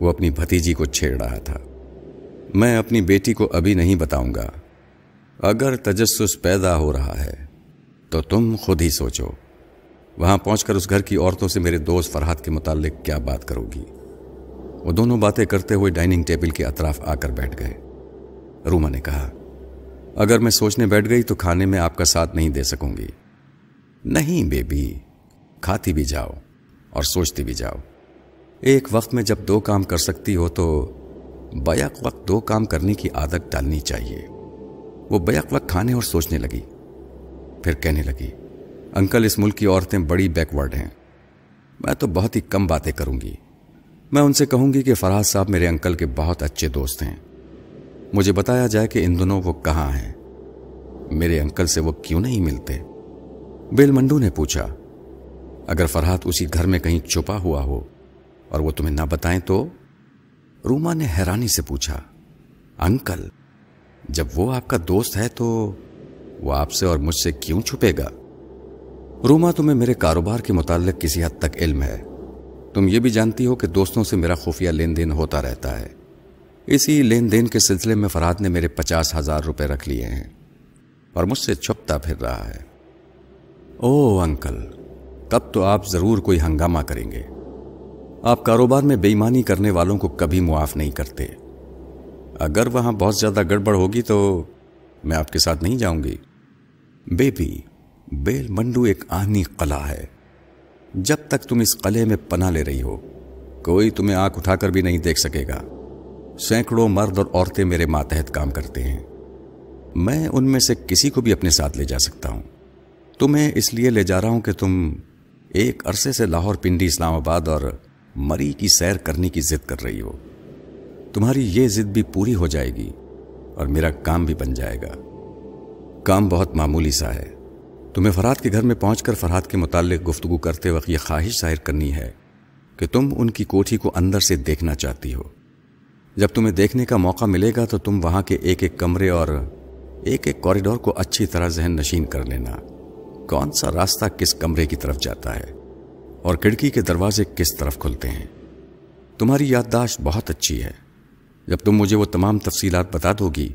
وہ اپنی بھتیجی کو چھیڑ رہا تھا۔ میں اپنی بیٹی کو ابھی نہیں بتاؤں گا۔ اگر تجسس پیدا ہو رہا ہے، تو تم خود ہی سوچو۔ وہاں پہنچ کر اس گھر کی عورتوں سے میرے دوست فرحت کے متعلق کیا بات کرو گی۔ وہ دونوں باتیں کرتے ہوئے ڈائننگ ٹیبل کے اطراف آ کر بیٹھ گئے۔ روما نے کہا، اگر میں سوچنے بیٹھ گئی تو کھانے میں آپ کا ساتھ نہیں دے سکوں گی۔ نہیں بیبی، کھاتی بھی جاؤ اور سوچتی بھی جاؤ۔ ایک وقت میں جب دو کام کر سکتی ہو تو بیک وقت دو کام کرنے کی عادت ڈالنی چاہیے۔ وہ بیک وقت کھانے اور سوچنے لگی۔ پھر کہنے لگی، انکل، اس ملک کی عورتیں بڑی بیکورڈ ہیں۔ میں تو بہت ہی کم باتیں کروں گی۔ میں ان سے کہوں گی کہ فراز صاحب میرے انکل کے بہت اچھے دوست ہیں۔ مجھے بتایا جائے کہ ان دنوں وہ کہاں ہیں۔ میرے انکل سے وہ کیوں نہیں ملتے؟ بیل منڈو نے پوچھا، اگر فرحات اسی گھر میں کہیں چھپا ہوا ہو اور وہ تمہیں نہ بتائیں تو؟ روما نے حیرانی سے پوچھا، انکل، جب وہ آپ کا دوست ہے تو وہ آپ سے اور مجھ سے کیوں چھپے گا؟ روما تمہیں میرے کاروبار کے متعلق کسی حد تک علم ہے۔ تم یہ بھی جانتی ہو کہ دوستوں سے میرا خفیہ لین دین ہوتا رہتا ہے۔ اسی لین دین کے سلسلے میں فراد نے میرے پچاس ہزار روپے رکھ لیے ہیں اور مجھ سے چھپتا پھر رہا ہے۔ او انکل، تب تو آپ ضرور کوئی ہنگامہ کریں گے۔ آپ کاروبار میں بےمانی کرنے والوں کو کبھی معاف نہیں کرتے۔ اگر وہاں بہت زیادہ گڑبڑ ہوگی تو میں آپ کے ساتھ نہیں جاؤں گی۔ بیبی، بیل منڈو ایک آہنی قلعہ ہے۔ جب تک تم اس قلعے میں پناہ لے رہی ہو، کوئی تمہیں آنکھ اٹھا کر بھی نہیں دیکھ سکے گا۔ سینکڑوں مرد اور عورتیں میرے ماتحت کام کرتے ہیں۔ میں ان میں سے کسی کو بھی اپنے ساتھ لے جا سکتا ہوں۔ تمہیں اس لیے لے جا رہا ہوں کہ تم ایک عرصے سے لاہور، پنڈی، اسلام آباد اور مری کی سیر کرنے کی ضد کر رہی ہو۔ تمہاری یہ ضد بھی پوری ہو جائے گی اور میرا کام بھی بن جائے گا۔ کام بہت معمولی سا ہے۔ تمہیں فرحات کے گھر میں پہنچ کر فرحات کے متعلق گفتگو کرتے وقت یہ خواہش ظاہر کرنی ہے کہ تم ان کی کوٹھی کو اندر سے دیکھنا چاہتی ہو۔ جب تمہیں دیکھنے کا موقع ملے گا تو تم وہاں کے ایک ایک کمرے اور ایک ایک کوریڈور کو اچھی طرح ذہن نشین کر لینا۔ کون سا راستہ کس کمرے کی طرف جاتا ہے؟ اور کھڑکی کے دروازے کس طرف کھلتے ہیں؟ تمہاری یادداشت بہت اچھی ہے۔ جب تم مجھے وہ تمام تفصیلات بتا دو گی،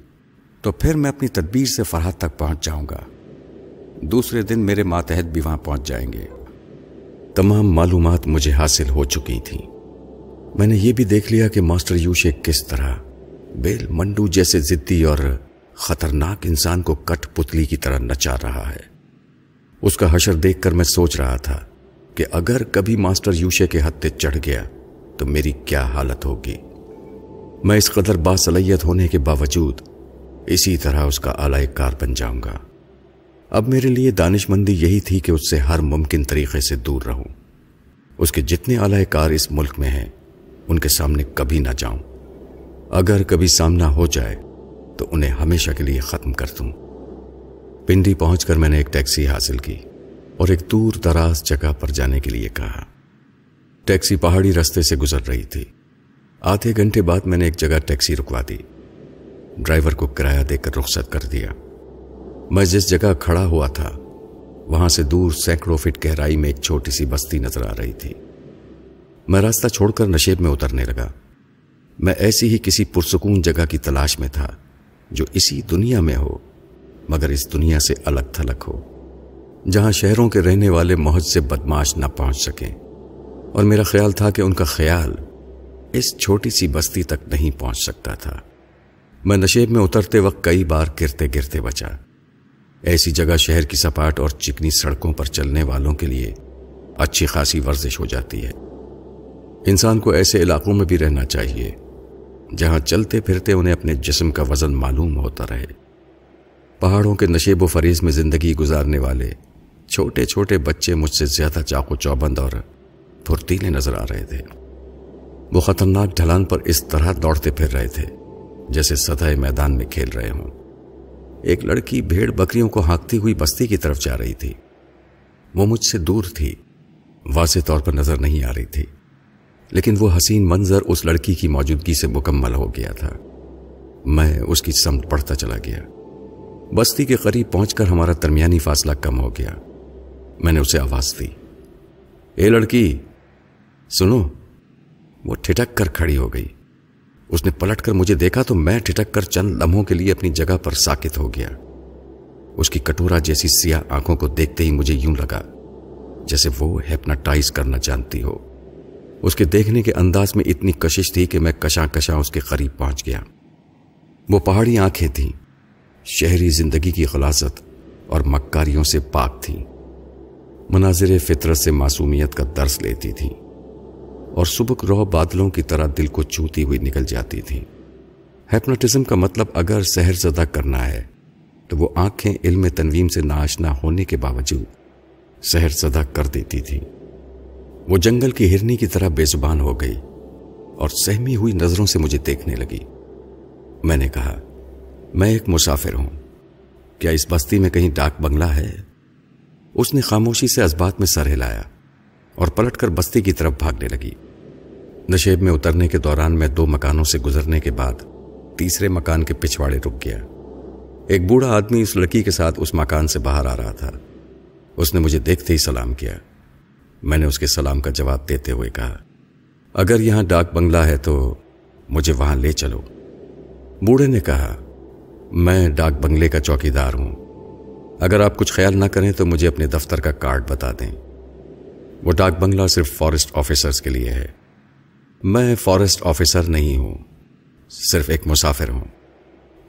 تو پھر میں اپنی تدبیر سے فرحت تک پہنچ جاؤں گا۔ دوسرے دن میرے ماتحت بھی وہاں پہنچ جائیں گے۔ تمام معلومات مجھے حاصل ہو چکی تھیں۔ میں نے یہ بھی دیکھ لیا کہ ماسٹر یوشے کس طرح بیل منڈو جیسے ضدی اور خطرناک انسان کو کٹ پتلی کی طرح نچا رہا ہے۔ اس کا حشر دیکھ کر میں سوچ رہا تھا کہ اگر کبھی ماسٹر یوشے کے ہتھے چڑھ گیا تو میری کیا حالت ہوگی؟ میں اس قدر باصلیت ہونے کے باوجود اسی طرح اس کا اعلی کار بن جاؤں گا۔ اب میرے لیے دانش مندی یہی تھی کہ اس سے ہر ممکن طریقے سے دور رہوں۔ اس کے جتنے اعلی کار اس ملک میں ہیں، ان کے سامنے کبھی نہ جاؤں۔ اگر کبھی سامنا ہو جائے تو انہیں ہمیشہ کے لیے ختم کر دوں۔ پنڈی پہنچ کر میں نے ایک ٹیکسی حاصل کی۔ اور ایک دور دراز جگہ پر جانے کے لیے کہا۔ ٹیکسی پہاڑی رستے سے گزر رہی تھی۔ آدھے گھنٹے بعد میں نے ایک جگہ ٹیکسی رکوا دی۔ ڈرائیور کو کرایہ دے کر رخصت کر دیا۔ میں جس جگہ کھڑا ہوا تھا، وہاں سے دور سینکڑوں فٹ گہرائی میں ایک چھوٹی سی بستی نظر آ رہی تھی۔ میں راستہ چھوڑ کر نشیب میں اترنے لگا۔ میں ایسی ہی کسی پرسکون جگہ کی تلاش میں تھا جو اسی دنیا میں ہو، مگر اس دنیا سے الگ تھلگ ہو۔ جہاں شہروں کے رہنے والے محج سے بدماش نہ پہنچ سکیں۔ اور میرا خیال تھا کہ ان کا خیال اس چھوٹی سی بستی تک نہیں پہنچ سکتا تھا۔ میں نشیب میں اترتے وقت کئی بار گرتے گرتے بچا۔ ایسی جگہ شہر کی سپاٹ اور چکنی سڑکوں پر چلنے والوں کے لیے اچھی خاصی ورزش ہو جاتی ہے۔ انسان کو ایسے علاقوں میں بھی رہنا چاہیے جہاں چلتے پھرتے انہیں اپنے جسم کا وزن معلوم ہوتا رہے۔ پہاڑوں کے نشیب و فریض میں زندگی گزارنے والے چھوٹے چھوٹے بچے مجھ سے زیادہ چاقو چوبند اور پھرتیلے نظر آ رہے تھے۔ وہ خطرناک ڈھلان پر اس طرح دوڑتے پھر رہے تھے جیسے سطح میدان میں کھیل رہے ہوں۔ ایک لڑکی بھیڑ بکریوں کو ہانکتی ہوئی بستی کی طرف جا رہی تھی۔ وہ مجھ سے دور تھی، واضح طور پر نظر نہیں آ رہی تھی۔ لیکن وہ حسین منظر اس لڑکی کی موجودگی سے مکمل ہو گیا تھا۔ میں اس کی سمت پڑھتا چلا گیا۔ بستی کے قریب پہنچ کر ہمارا درمیانی فاصلہ کم ہو گیا۔ میں نے اسے آواز دی۔ اے لڑکی، سنو، وہ ٹھٹک کر کھڑی ہو گئی۔ اس نے پلٹ کر مجھے دیکھا تو میں ٹھٹک کر چند لمحوں کے لیے اپنی جگہ پر ساکت ہو گیا۔ اس کی کٹورا جیسی سیاہ آنکھوں کو دیکھتے ہی مجھے یوں لگا جیسے وہ ہیپناٹائز کرنا جانتی ہو۔ اس کے دیکھنے کے انداز میں اتنی کشش تھی کہ میں کشاں کشاں اس کے قریب پہنچ گیا۔ وہ پہاڑی آنکھیں تھیں، شہری زندگی کی خلاصت اور مکاریوں سے پاک تھیں۔ مناظر فطرت سے معصومیت کا درس لیتی تھیں اور سبک رو بادلوں کی طرح دل کو چوتی ہوئی نکل جاتی تھی۔ ہیپنوٹزم کا مطلب اگر سہر زدہ کرنا ہے، تو وہ آنکھیں علم تنویم سے ناشنا ہونے کے باوجود سہر زدہ کر دیتی تھی۔ وہ جنگل کی ہرنی کی طرح بے زبان ہو گئی اور سہمی ہوئی نظروں سے مجھے دیکھنے لگی۔ میں نے کہا، میں ایک مسافر ہوں۔ کیا اس بستی میں کہیں ڈاک بنگلہ ہے؟ اس نے خاموشی سے اسبات میں سر ہلایا اور پلٹ کر بستی کی طرف بھاگنے لگی۔ نشیب میں اترنے کے دوران میں دو مکانوں سے گزرنے کے بعد تیسرے مکان کے پچھواڑے رک گیا۔ ایک بوڑھا آدمی اس لڑکی کے ساتھ اس مکان سے باہر آ رہا تھا۔ اس نے مجھے دیکھتے ہی سلام کیا۔ میں نے اس کے سلام کا جواب دیتے ہوئے کہا، اگر یہاں ڈاک بنگلہ ہے تو مجھے وہاں لے چلو۔ بوڑھے نے کہا، میں ڈاک بنگلے کا چوکی دار ہوں۔ اگر آپ کچھ خیال نہ کریں تو مجھے اپنے دفتر کا کارڈ بتا دیں۔ وہ ڈاک بنگلہ صرف فارسٹ آفیسرز کے لیے ہے۔ میں فارسٹ آفیسر نہیں ہوں، صرف ایک مسافر ہوں۔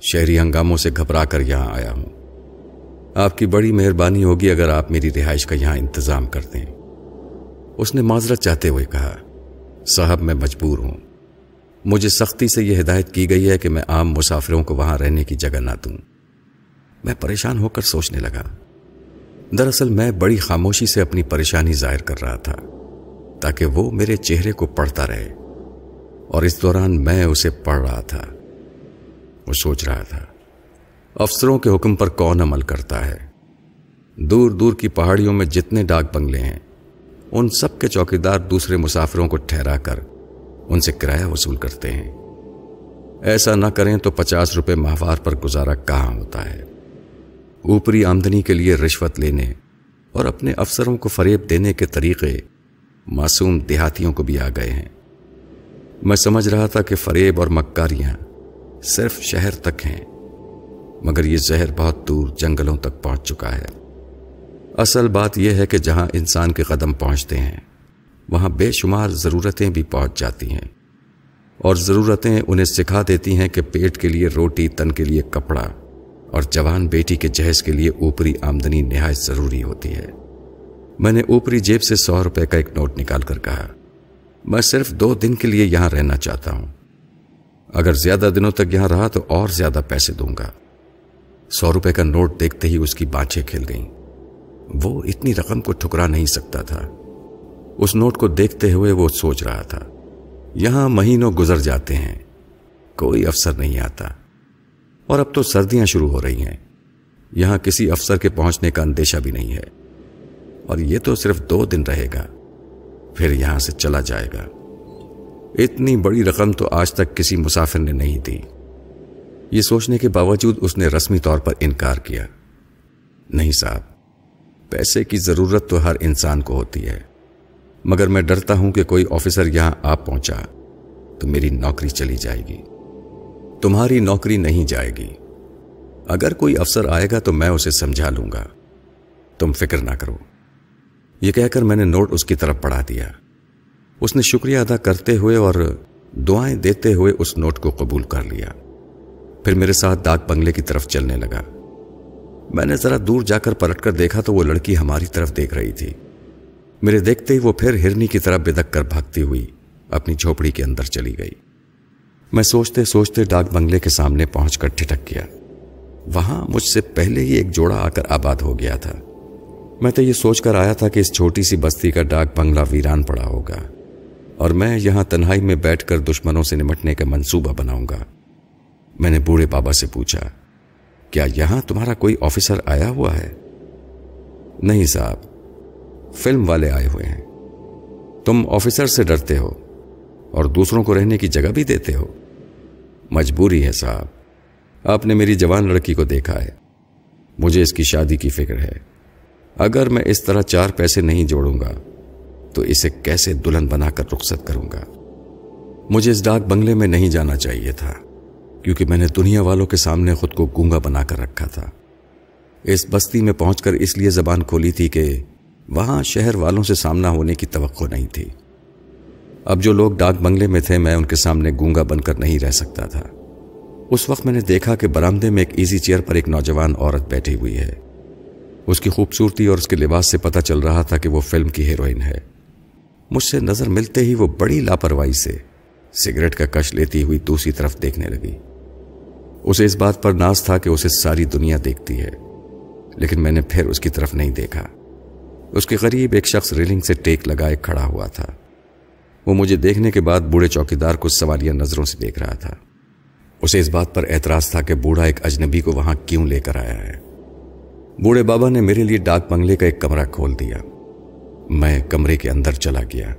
شہری ہنگاموں سے گھبرا کر یہاں آیا ہوں۔ آپ کی بڑی مہربانی ہوگی اگر آپ میری رہائش کا یہاں انتظام کر دیں۔ اس نے معذرت چاہتے ہوئے کہا، صاحب، میں مجبور ہوں۔ مجھے سختی سے یہ ہدایت کی گئی ہے کہ میں عام مسافروں کو وہاں رہنے کی جگہ نہ دوں۔ میں پریشان ہو کر سوچنے لگا۔ دراصل میں بڑی خاموشی سے اپنی پریشانی ظاہر کر رہا تھا، تاکہ وہ میرے چہرے کو پڑھتا رہے۔ اور اس دوران میں اسے پڑھ رہا تھا۔ وہ سوچ رہا تھا، افسروں کے حکم پر کون عمل کرتا ہے؟ دور دور کی پہاڑیوں میں جتنے ڈاک بنگلے ہیں، ان سب کے چوکیدار دوسرے مسافروں کو ٹھہرا کر ان سے کرایہ وصول کرتے ہیں۔ ایسا نہ کریں تو پچاس روپے ماہوار پر گزارا کہاں ہوتا ہے؟ اوپری آمدنی کے لیے رشوت لینے اور اپنے افسروں کو فریب دینے کے طریقے معصوم دیہاتیوں کو بھی آ گئے ہیں۔ میں سمجھ رہا تھا کہ فریب اور مکاریاں صرف شہر تک ہیں، مگر یہ زہر بہت دور جنگلوں تک پہنچ چکا ہے۔ اصل بات یہ ہے کہ جہاں انسان کے قدم پہنچتے ہیں، وہاں بے شمار ضرورتیں بھی پہنچ جاتی ہیں۔ اور ضرورتیں انہیں سکھا دیتی ہیں کہ پیٹ کے لیے روٹی، تن کے لیے کپڑا اور جوان بیٹی کے جہیز کے لیے اوپری آمدنی نہایت ضروری ہوتی ہے۔ میں نے اوپری جیب سے سو روپے کا ایک نوٹ نکال کر کہا، میں صرف دو دن کے لیے یہاں رہنا چاہتا ہوں۔ اگر زیادہ دنوں تک یہاں رہا تو اور زیادہ پیسے دوں گا۔ سو روپے کا نوٹ دیکھتے ہی اس کی بانچیں کھل گئیں۔ وہ اتنی رقم کو ٹھکرا نہیں سکتا تھا۔ اس نوٹ کو دیکھتے ہوئے وہ سوچ رہا تھا، یہاں مہینوں گزر جاتے ہیں، کوئی افسر نہیں آتا۔ اور اب تو سردیاں شروع ہو رہی ہیں۔ یہاں کسی افسر کے پہنچنے کا اندیشہ بھی نہیں ہے۔ اور یہ تو صرف دو دن رہے گا۔ پھر یہاں سے چلا جائے گا۔ اتنی بڑی رقم تو آج تک کسی مسافر نے نہیں دی۔ یہ سوچنے کے باوجود اس نے رسمی طور پر انکار کیا۔ نہیں صاحب، پیسے کی ضرورت تو ہر انسان کو ہوتی ہے۔ مگر میں ڈرتا ہوں کہ کوئی آفیسر یہاں آپ پہنچا تو میری نوکری چلی جائے گی۔ تمہاری نوکری نہیں جائے گی۔ اگر کوئی افسر آئے گا تو میں اسے سمجھا لوں گا۔ تم فکر نہ کرو۔ یہ کہہ کر میں نے نوٹ اس کی طرف پڑھا دیا۔ اس نے شکریہ ادا کرتے ہوئے اور دعائیں دیتے ہوئے اس نوٹ کو قبول کر لیا۔ پھر میرے ساتھ ڈاک بنگلے کی طرف چلنے لگا۔ میں نے ذرا دور جا کر پلٹ کر دیکھا تو وہ لڑکی ہماری طرف دیکھ رہی تھی۔ میرے دیکھتے ہی وہ پھر ہرنی کی طرف بدک کر بھاگتی ہوئی اپنی جھوپڑی کے اندر چلی گئی۔ میں سوچتے سوچتے ڈاک بنگلے کے سامنے پہنچ کر ٹھٹک گیا۔ وہاں مجھ سے پہلے ہی ایک جوڑا آ کر آباد ہو گیا تھا۔ میں تو یہ سوچ کر آیا تھا کہ اس چھوٹی سی بستی کا ڈاک بنگلہ ویران پڑا ہوگا اور میں یہاں تنہائی میں بیٹھ کر دشمنوں سے نمٹنے کا منصوبہ بناؤں گا۔ میں نے بوڑھے بابا سے پوچھا، کیا یہاں تمہارا کوئی آفیسر آیا ہوا ہے? نہیں صاحب، فلم والے آئے ہوئے ہیں۔ تم آفیسر سے ڈرتے ہو اور دوسروں کو رہنے کی جگہ بھی دیتے ہو۔ مجبوری ہے صاحب۔ آپ نے میری جوان لڑکی کو دیکھا ہے۔ مجھے اس کی شادی کی فکر ہے۔ اگر میں اس طرح چار پیسے نہیں جوڑوں گا، تو اسے کیسے دلہن بنا کر رخصت کروں گا؟ مجھے اس ڈاک بنگلے میں نہیں جانا چاہیے تھا، کیونکہ میں نے دنیا والوں کے سامنے خود کو گونگا بنا کر رکھا تھا۔ اس بستی میں پہنچ کر اس لیے زبان کھولی تھی کہ وہاں شہر والوں سے سامنا ہونے کی توقع نہیں تھی۔ اب جو لوگ ڈاک بنگلے میں تھے، میں ان کے سامنے گونگا بن کر نہیں رہ سکتا تھا۔ اس وقت میں نے دیکھا کہ برامدے میں ایک ایزی چیئر پر ایک نوجوان عورت بیٹھی ہوئی ہے۔ اس کی خوبصورتی اور اس کے لباس سے پتہ چل رہا تھا کہ وہ فلم کی ہیروئن ہے۔ مجھ سے نظر ملتے ہی وہ بڑی لاپرواہی سے سگریٹ کا کش لیتی ہوئی دوسری طرف دیکھنے لگی۔ اسے اس بات پر ناز تھا کہ اسے ساری دنیا دیکھتی ہے، لیکن میں نے پھر اس کی طرف نہیں دیکھا۔ اس کے قریب ایک شخص ریلنگ سے ٹیک لگائے کھڑا ہوا تھا۔ وہ مجھے دیکھنے کے بعد بوڑھے چوکیدار کو سوالیہ نظروں سے دیکھ رہا تھا۔ اسے اس بات پر اعتراض تھا کہ بوڑھا ایک اجنبی کو وہاں کیوں لے کر آیا ہے۔ بوڑھے بابا نے میرے لیے ڈاک بنگلے کا ایک کمرہ کھول دیا۔ میں کمرے کے اندر چلا گیا۔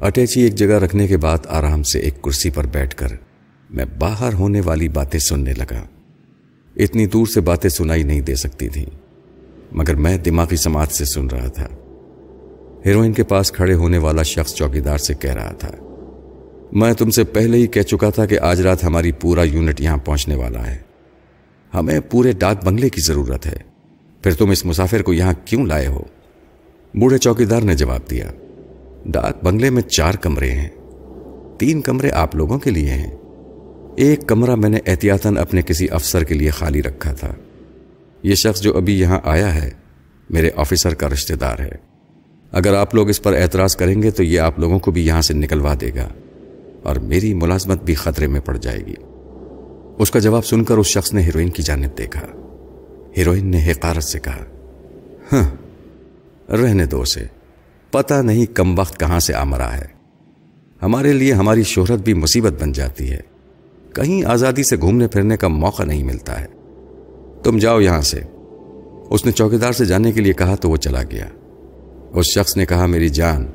اٹیچی ایک جگہ رکھنے کے بعد آرام سے ایک کرسی پر بیٹھ کر میں باہر ہونے والی باتیں سننے لگا۔ اتنی دور سے باتیں سنائی نہیں دے سکتی تھی مگر میں دماغی سماعت سے سن رہا تھا۔ ہیروئن کے پاس کھڑے ہونے والا شخص چوکیدار سے کہہ رہا تھا، میں تم سے پہلے ہی کہہ چکا تھا کہ آج رات ہماری پورا یونٹ یہاں پہنچنے والا ہے۔ ہمیں پورے ڈاک بنگلے کی ضرورت ہے۔ پھر تم اس مسافر کو یہاں کیوں لائے ہو؟ بوڑھے چوکیدار نے جواب دیا، ڈاک بنگلے میں چار کمرے ہیں۔ تین کمرے آپ لوگوں کے لیے ہیں۔ ایک کمرہ میں نے احتیاطاً اپنے کسی افسر کے لیے خالی رکھا تھا۔ یہ شخص جو ابھی یہاں آیا ہے، میرے آفیسر کا رشتہ دار ہے۔ اگر آپ لوگ اس پر اعتراض کریں گے تو یہ آپ لوگوں کو بھی یہاں سے نکلوا دے گا اور میری ملازمت بھی خطرے میں پڑ جائے گی۔ اس کا جواب سن کر اس شخص نے ہیروئن کی جانب دیکھا۔ ہیروئن نے حقارت سے کہا ہاں رہنے دو سے پتا نہیں کم وقت کہاں سے آمرا ہے۔ ہمارے لیے ہماری شہرت بھی مصیبت بن جاتی ہے۔ کہیں آزادی سے گھومنے پھرنے کا موقع نہیں ملتا ہے۔ تم جاؤ یہاں سے۔ اس نے چوکیدار سے جانے کے لیے کہا تو وہ چلا گیا۔ اس شخص نے کہا، میری جان،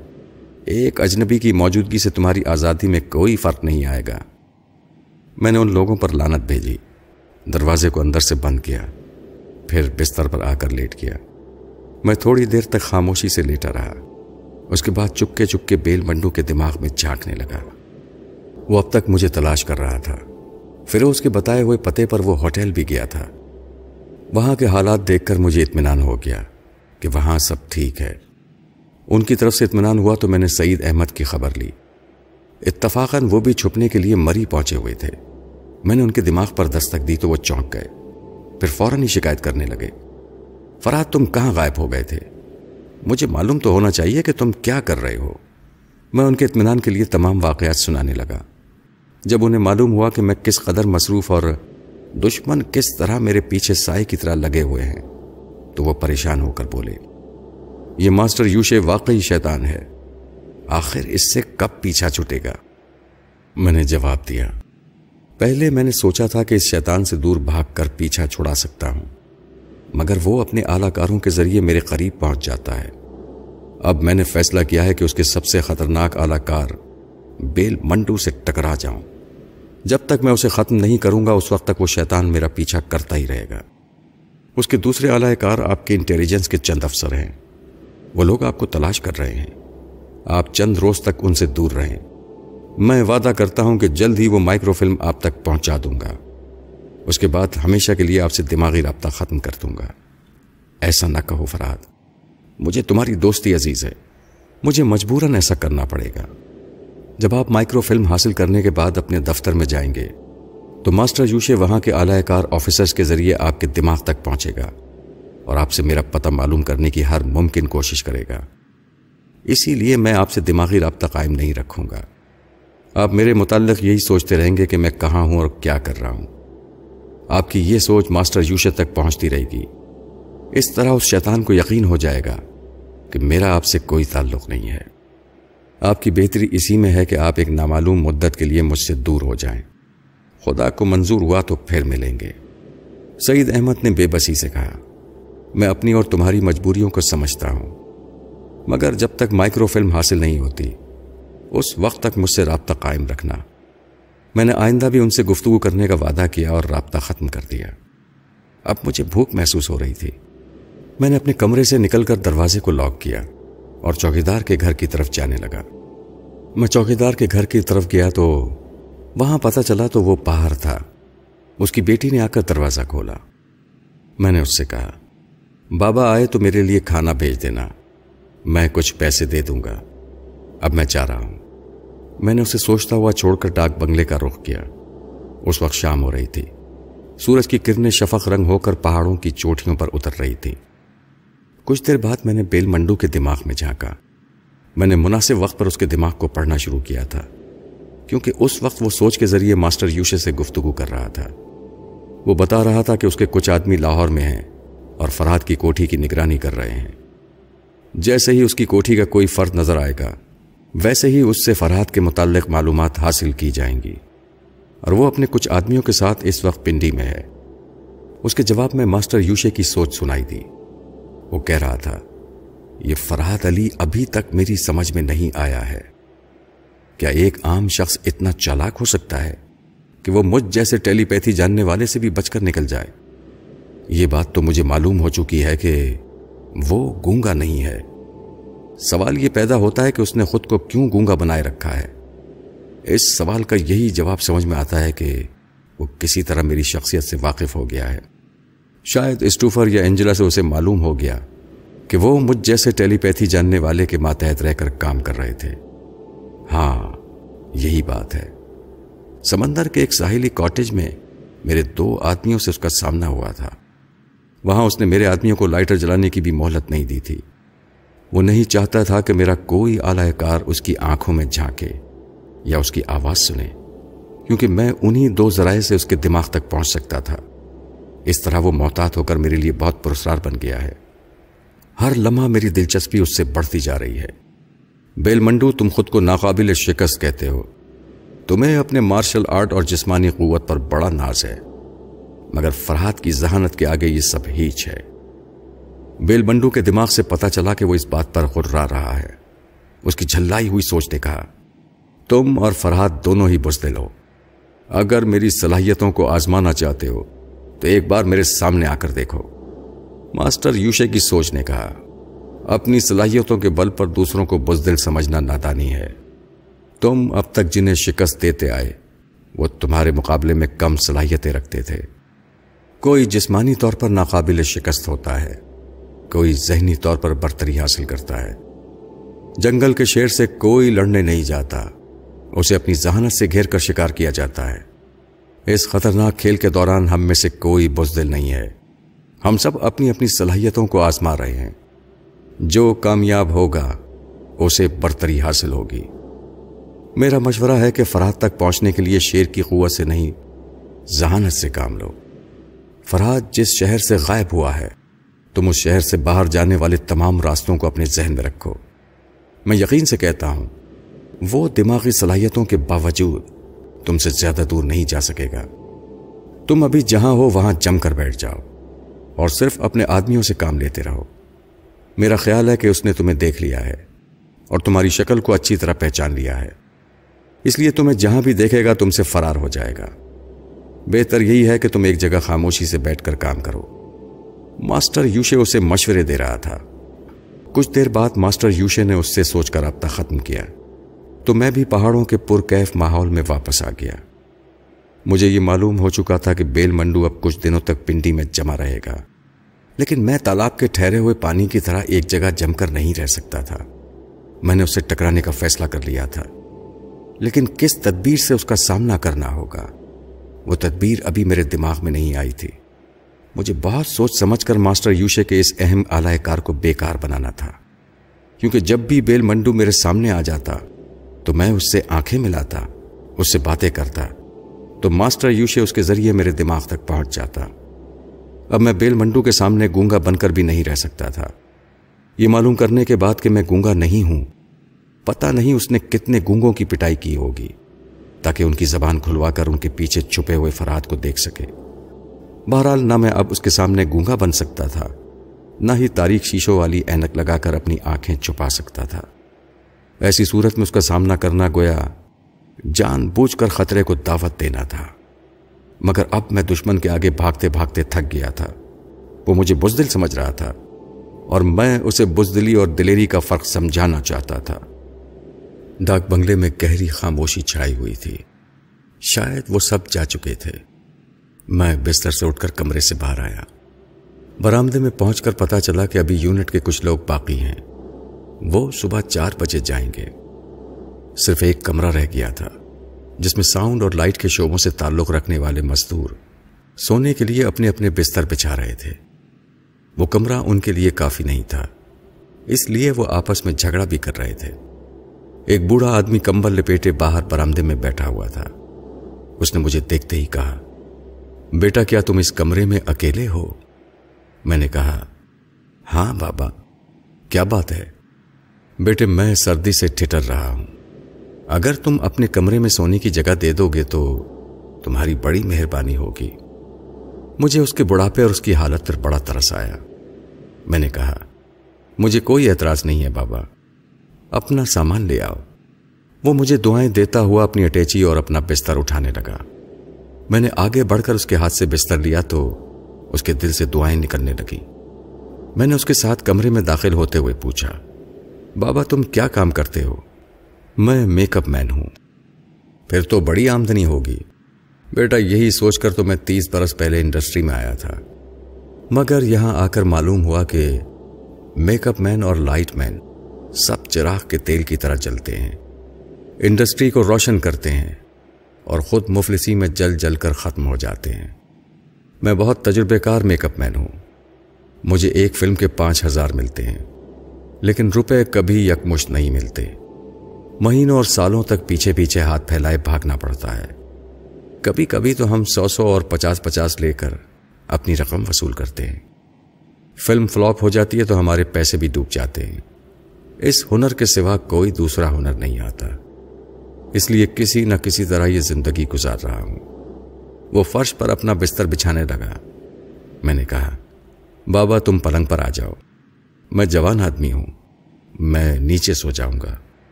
ایک اجنبی کی موجودگی سے تمہاری آزادی میں کوئی فرق نہیں آئے گا. میں نے ان لوگوں پر لانت بھیجی، دروازے کو اندر سے بند کیا، پھر بستر پر آ کر لیٹ گیا میں تھوڑی دیر تک خاموشی سے لیٹا رہا، اس کے بعد چپکے چپکے بیل منڈو کے دماغ میں جھانکنے لگا۔ وہ اب تک مجھے تلاش کر رہا تھا، پھر اس کے بتائے ہوئے پتے پر وہ ہوٹل بھی گیا تھا۔ وہاں کے حالات دیکھ کر مجھے اطمینان ہو گیا کہ وہاں سب ٹھیک ہے۔ ان کی طرف سے اطمینان ہوا تو میں نے سعید احمد کی خبر لی۔ اتفاقاً وہ بھی چھپنے کے لیے مری پہنچے ہوئے تھے۔ میں نے ان کے دماغ پر دستک دی تو وہ چونک گئے۔ پھر فوراً ہی شکایت کرنے لگے۔ فراد تم کہاں غائب ہو گئے تھے؟ مجھے معلوم تو ہونا چاہیے کہ تم کیا کر رہے ہو۔ میں ان کے اطمینان کے لیے تمام واقعات سنانے لگا۔ جب انہیں معلوم ہوا کہ میں کس قدر مصروف اور دشمن کس طرح میرے پیچھے سائے کی طرح لگے ہوئے ہیں، تو وہ پریشان ہو کر بولے۔ یہ ماسٹر یوشے واقعی شیطان ہے۔ آخر اس سے کب پیچھا چھٹے گا؟ میں نے جواب دیا۔ پہلے میں نے سوچا تھا کہ اس شیطان سے دور بھاگ کر پیچھا چھڑا سکتا ہوں، مگر وہ اپنے اعلی کاروں کے ذریعے میرے قریب پہنچ جاتا ہے۔ اب میں نے فیصلہ کیا ہے کہ اس کے سب سے خطرناک اعلی کار بیل منڈو سے ٹکرا جاؤں۔ جب تک میں اسے ختم نہیں کروں گا، اس وقت تک وہ شیطان میرا پیچھا کرتا ہی رہے گا۔ اس کے دوسرے اعلی کار آپ کے انٹیلیجنس کے چند افسر ہیں۔ وہ لوگ آپ کو تلاش کر رہے ہیں۔ آپ چند روز تک ان سے دور رہیں۔ میں وعدہ کرتا ہوں کہ جلد ہی وہ مائکرو فلم آپ تک پہنچا دوں گا۔ اس کے بعد ہمیشہ کے لیے آپ سے دماغی رابطہ ختم کر دوں گا۔ ایسا نہ کہو فراد مجھے تمہاری دوستی عزیز ہے۔ مجھے مجبوراً ایسا کرنا پڑے گا۔ جب آپ مائکرو فلم حاصل کرنے کے بعد اپنے دفتر میں جائیں گے، تو ماسٹر یوشے وہاں کے اعلی کار آفیسرز کے ذریعے آپ کے دماغ تک پہنچے گا۔ اور آپ سے میرا پتہ معلوم کرنے کی ہر ممکن کوشش کرے گا۔ اسی لیے میں آپ سے دماغی رابطہ قائم نہیں رکھوں گا۔ آپ میرے متعلق یہی سوچتے رہیں گے کہ میں کہاں ہوں اور کیا کر رہا ہوں۔ آپ کی یہ سوچ ماسٹر یوشے تک پہنچتی رہے گی۔ اس طرح اس شیطان کو یقین ہو جائے گا کہ میرا آپ سے کوئی تعلق نہیں ہے۔ آپ کی بہتری اسی میں ہے کہ آپ ایک نامعلوم مدت کے لیے مجھ سے دور ہو جائیں۔ خدا کو منظور ہوا تو پھر ملیں گے۔ سعید احمد نے بے بسی سے کہا میں اپنی اور تمہاری مجبوریوں کو سمجھتا ہوں۔ مگر جب تک مائکرو فلم حاصل نہیں ہوتی، اس وقت تک مجھ سے رابطہ قائم رکھنا۔ میں نے آئندہ بھی ان سے گفتگو کرنے کا وعدہ کیا اور رابطہ ختم کر دیا۔ اب مجھے بھوک محسوس ہو رہی تھی۔ میں نے اپنے کمرے سے نکل کر دروازے کو لاک کیا اور چوکیدار کے گھر کی طرف جانے لگا۔ میں چوکیدار کے گھر کی طرف گیا تو وہاں پتہ چلا تو وہ باہر تھا۔ اس کی بیٹی نے آ کر دروازہ کھولا۔ میں نے اس سے کہا بابا آئے تو میرے لیے کھانا بھیج دینا۔ میں کچھ پیسے دے دوں گا۔ اب میں چاہ رہا ہوں۔ میں نے اسے سوچتا ہوا چھوڑ کر ڈاک بنگلے کا رخ کیا۔ اس وقت شام ہو رہی تھی۔ سورج کی کرنیں شفق رنگ ہو کر پہاڑوں کی چوٹیوں پر اتر رہی تھی۔ کچھ دیر بعد میں نے بیل منڈو کے دماغ میں جھانکا۔ میں نے مناسب وقت پر اس کے دماغ کو پڑھنا شروع کیا تھا، کیونکہ اس وقت وہ سوچ کے ذریعے ماسٹر یوشے سے گفتگو کر رہا تھا۔ وہ بتا رہا تھا کہ اس کے کچھ آدمی لاہور میں ہیں۔ اور فرحاد کی کوٹھی کی نگرانی کر رہے ہیں۔ جیسے ہی اس کی کوٹھی کا کوئی فرد نظر آئے گا، ویسے ہی اس سے فرحات کے متعلق معلومات حاصل کی جائیں گی۔ اور وہ اپنے کچھ آدمیوں کے ساتھ اس وقت پنڈی میں ہے۔ اس کے جواب میں ماسٹر یوشے کی سوچ سنائی دی۔ وہ کہہ رہا تھا، یہ فرحت علی ابھی تک میری سمجھ میں نہیں آیا ہے۔ کیا ایک عام شخص اتنا چالاک ہو سکتا ہے کہ وہ مجھ جیسے ٹیلی پیتھی جاننے والے سے بھی بچ کر نکل جائے؟ یہ بات تو مجھے معلوم ہو چکی ہے کہ وہ گونگا نہیں ہے۔ سوال یہ پیدا ہوتا ہے کہ اس نے خود کو کیوں گونگا بنائے رکھا ہے۔ اس سوال کا یہی جواب سمجھ میں آتا ہے کہ وہ کسی طرح میری شخصیت سے واقف ہو گیا ہے۔ شاید اسٹوفر یا انجلا سے اسے معلوم ہو گیا کہ وہ مجھ جیسے ٹیلی پیتھی جاننے والے کے ماتحت رہ کر کام کر رہے تھے۔ ہاں یہی بات ہے۔ سمندر کے ایک ساحلی کاٹیج میں میرے دو آدمیوں سے اس کا سامنا ہوا تھا۔ وہاں اس نے میرے آدمیوں کو لائٹر جلانے کی بھی مہلت نہیں دی تھی۔ وہ نہیں چاہتا تھا کہ میرا کوئی اعلی کار اس کی آنکھوں میں جھانکے یا اس کی آواز سنے، کیونکہ میں انہی دو ذرائع سے اس کے دماغ تک پہنچ سکتا تھا۔ اس طرح وہ محتاط ہو کر میرے لیے بہت پرسرار بن گیا ہے۔ ہر لمحہ میری دلچسپی اس سے بڑھتی جا رہی ہے۔ بیل منڈو تم خود کو ناقابل شکست کہتے ہو۔ تمہیں اپنے مارشل آرٹ اور جسمانی قوت پر بڑا ناز ہے۔ مگر فرحات کی ذہانت کے آگے یہ سب ہیچ ہے۔ بیل بنڈو کے دماغ سے پتا چلا کہ وہ اس بات پر غرا رہا ہے۔ اس کی جھلائی ہوئی سوچ نے کہا، تم اور فرحات دونوں ہی بزدل ہو اگر میری صلاحیتوں کو آزمانا چاہتے ہو، تو ایک بار میرے سامنے آ کر دیکھو۔ ماسٹر یوشے کی سوچ نے کہا، اپنی صلاحیتوں کے بل پر دوسروں کو بزدل سمجھنا نادانی ہے۔ تم اب تک جنہیں شکست دیتے آئے، وہ تمہارے مقابلے میں کم صلاحیتیں رکھتے تھے۔ کوئی جسمانی طور پر ناقابل شکست ہوتا ہے، کوئی ذہنی طور پر برتری حاصل کرتا ہے۔ جنگل کے شیر سے کوئی لڑنے نہیں جاتا، اسے اپنی ذہانت سے گھیر کر شکار کیا جاتا ہے۔ اس خطرناک کھیل کے دوران ہم میں سے کوئی بزدل نہیں ہے۔ ہم سب اپنی اپنی صلاحیتوں کو آزما رہے ہیں۔ جو کامیاب ہوگا، اسے برتری حاصل ہوگی۔ میرا مشورہ ہے کہ فرحت تک پہنچنے کے لیے شیر کی قوت سے نہیں، ذہانت سے کام لو۔ فرحت جس شہر سے غائب ہوا ہے، تم اس شہر سے باہر جانے والے تمام راستوں کو اپنے ذہن میں رکھو۔ میں یقین سے کہتا ہوں، وہ دماغی صلاحیتوں کے باوجود تم سے زیادہ دور نہیں جا سکے گا۔ تم ابھی جہاں ہو، وہاں جم کر بیٹھ جاؤ اور صرف اپنے آدمیوں سے کام لیتے رہو۔ میرا خیال ہے کہ اس نے تمہیں دیکھ لیا ہے اور تمہاری شکل کو اچھی طرح پہچان لیا ہے۔ اس لیے تمہیں جہاں بھی دیکھے گا، تم سے فرار ہو جائے گا۔ بہتر یہی ہے کہ تم ایک جگہ خاموشی سے بیٹھ کر کام کرو۔ ماسٹر یوشے اسے مشورے دے رہا تھا۔ کچھ دیر بعد ماسٹر یوشے نے اس سے سوچ کر رابطہ ختم کیا۔ تو میں بھی پہاڑوں کے پرکیف ماحول میں واپس آ گیا۔ مجھے یہ معلوم ہو چکا تھا کہ بیل منڈو اب کچھ دنوں تک پنڈی میں جمع رہے گا۔ لیکن میں تالاب کے ٹھہرے ہوئے پانی کی طرح ایک جگہ جم کر نہیں رہ سکتا تھا۔ میں نے اسے ٹکرانے کا فیصلہ کر لیا تھا۔ لیکن کس تدبیر سے اس کا سامنا کرنا ہوگا؟ وہ تدبیر ابھی میرے دماغ میں نہیں آئی تھی۔ مجھے بہت سوچ سمجھ کر ماسٹر یوشے کے اس اہم اعلی کار کو بیکار بنانا تھا۔ کیونکہ جب بھی بیل منڈو میرے سامنے آ جاتا، تو میں اس سے آنکھیں ملاتا، اس سے باتیں کرتا، تو ماسٹر یوشے اس کے ذریعے میرے دماغ تک پہنچ جاتا۔ اب میں بیل منڈو کے سامنے گونگا بن کر بھی نہیں رہ سکتا تھا۔ یہ معلوم کرنے کے بعد کہ میں گونگا نہیں ہوں۔ پتہ نہیں اس نے کتنے گونگوں کی پٹائی کی ہوگی۔ تاکہ ان کی زبان کھلوا کر ان کے پیچھے چھپے ہوئے فراد کو دیکھ سکے۔ بہرحال نہ میں اب اس کے سامنے گونگا بن سکتا تھا، نہ ہی تاریخ شیشوں والی اینک لگا کر اپنی آنکھیں چھپا سکتا تھا۔ ایسی صورت میں اس کا سامنا کرنا گویا جان بوجھ کر خطرے کو دعوت دینا تھا۔ مگر اب میں دشمن کے آگے بھاگتے بھاگتے تھک گیا تھا۔ وہ مجھے بزدل سمجھ رہا تھا اور میں اسے بزدلی اور دلیری کا فرق سمجھانا چاہتا تھا۔ ڈاک بنگلے میں گہری خاموشی چھائی ہوئی تھی۔ شاید وہ سب جا چکے تھے۔ میں بستر سے اٹھ کر کمرے سے باہر آیا۔ برآمدے میں پہنچ کر پتا چلا کہ ابھی یونٹ کے کچھ لوگ باقی ہیں۔ وہ صبح چار بجے جائیں گے۔ صرف ایک کمرہ رہ گیا تھا، جس میں ساؤنڈ اور لائٹ کے شعبوں سے تعلق رکھنے والے مزدور سونے کے لیے اپنے اپنے بستر بچھا رہے تھے۔ وہ کمرہ ان کے لیے کافی نہیں تھا، اس لیے وہ آپس میں جھگڑا بھی کر رہے تھے۔ ایک بوڑھا آدمی کمبل لپیٹے باہر برامدے میں بیٹھا ہوا تھا۔ اس نے مجھے دیکھتے ہی کہا، بیٹا، کیا تم اس کمرے میں اکیلے ہو؟ میں نے کہا ہاں بابا، کیا بات ہے؟ بیٹے، میں سردی سے ٹھٹر رہا ہوں۔ اگر تم اپنے کمرے میں سونے کی جگہ دے دو گے تو تمہاری بڑی مہربانی ہوگی۔ مجھے اس کے بڑھاپے اور اس کی حالت پر بڑا ترس آیا۔ میں نے کہا، مجھے کوئی اعتراض نہیں ہے بابا۔ اپنا سامان لے آؤ۔ وہ مجھے دعائیں دیتا ہوا اپنی اٹیچی اور اپنا بستر اٹھانے لگا۔ میں نے آگے بڑھ کر اس کے ہاتھ سے بستر لیا تو اس کے دل سے دعائیں نکلنے لگی میں نے اس کے ساتھ کمرے میں داخل ہوتے ہوئے پوچھا، بابا، تم کیا کام کرتے ہو؟ میں میک اپ مین ہوں۔ پھر تو بڑی آمدنی ہوگی۔ بیٹا، یہی سوچ کر تو میں تیس برس پہلے انڈسٹری میں آیا تھا۔ مگر یہاں آ کر معلوم ہوا کہ میک اپ مین اور لائٹ مین سب چراغ کے تیل کی طرح چلتے ہیں۔ انڈسٹری کو روشن کرتے ہیں اور خود مفلسی میں جل جل کر ختم ہو جاتے ہیں۔ میں بہت تجربے کار میک اپ مین ہوں۔ مجھے ایک فلم کے پانچ ہزار ملتے ہیں، لیکن روپے کبھی یکمشت نہیں ملتے۔ مہینوں اور سالوں تک پیچھے پیچھے ہاتھ پھیلائے بھاگنا پڑتا ہے۔ کبھی کبھی تو ہم سو سو اور پچاس پچاس لے کر اپنی رقم وصول کرتے ہیں۔ فلم فلاپ ہو جاتی ہے تو ہمارے پیسے بھی ڈوب جاتے ہیں۔ اس ہنر کے سوا کوئی دوسرا ہنر نہیں آتا۔ اس لیے کسی نہ کسی طرح یہ زندگی گزار رہا ہوں۔ وہ فرش پر اپنا بستر بچھانے لگا۔ میں نے کہا، بابا تم پلنگ پر آ جاؤ۔ میں جوان آدمی ہوں۔ میں نیچے سو جاؤں گا۔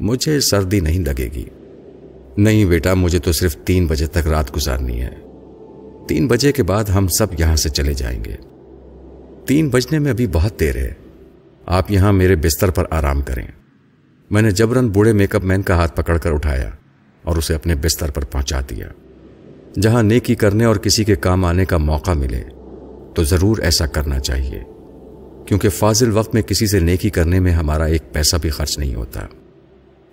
مجھے سردی نہیں لگے گی۔ نہیں بیٹا، مجھے تو صرف تین بجے تک رات گزارنی ہے۔ تین بجے کے بعد ہم سب یہاں سے چلے جائیں گے۔ تین بجنے میں ابھی بہت دیر ہے۔ آپ یہاں میرے بستر پر آرام کریں۔ میں نے جبرن بوڑھے میک اپ مین کا ہاتھ پکڑ کر اٹھایا اور اسے اپنے بستر پر پہنچا دیا۔ جہاں نیکی کرنے اور کسی کے کام آنے کا موقع ملے، تو ضرور ایسا کرنا چاہیے، کیونکہ فاضل وقت میں کسی سے نیکی کرنے میں ہمارا ایک پیسہ بھی خرچ نہیں ہوتا۔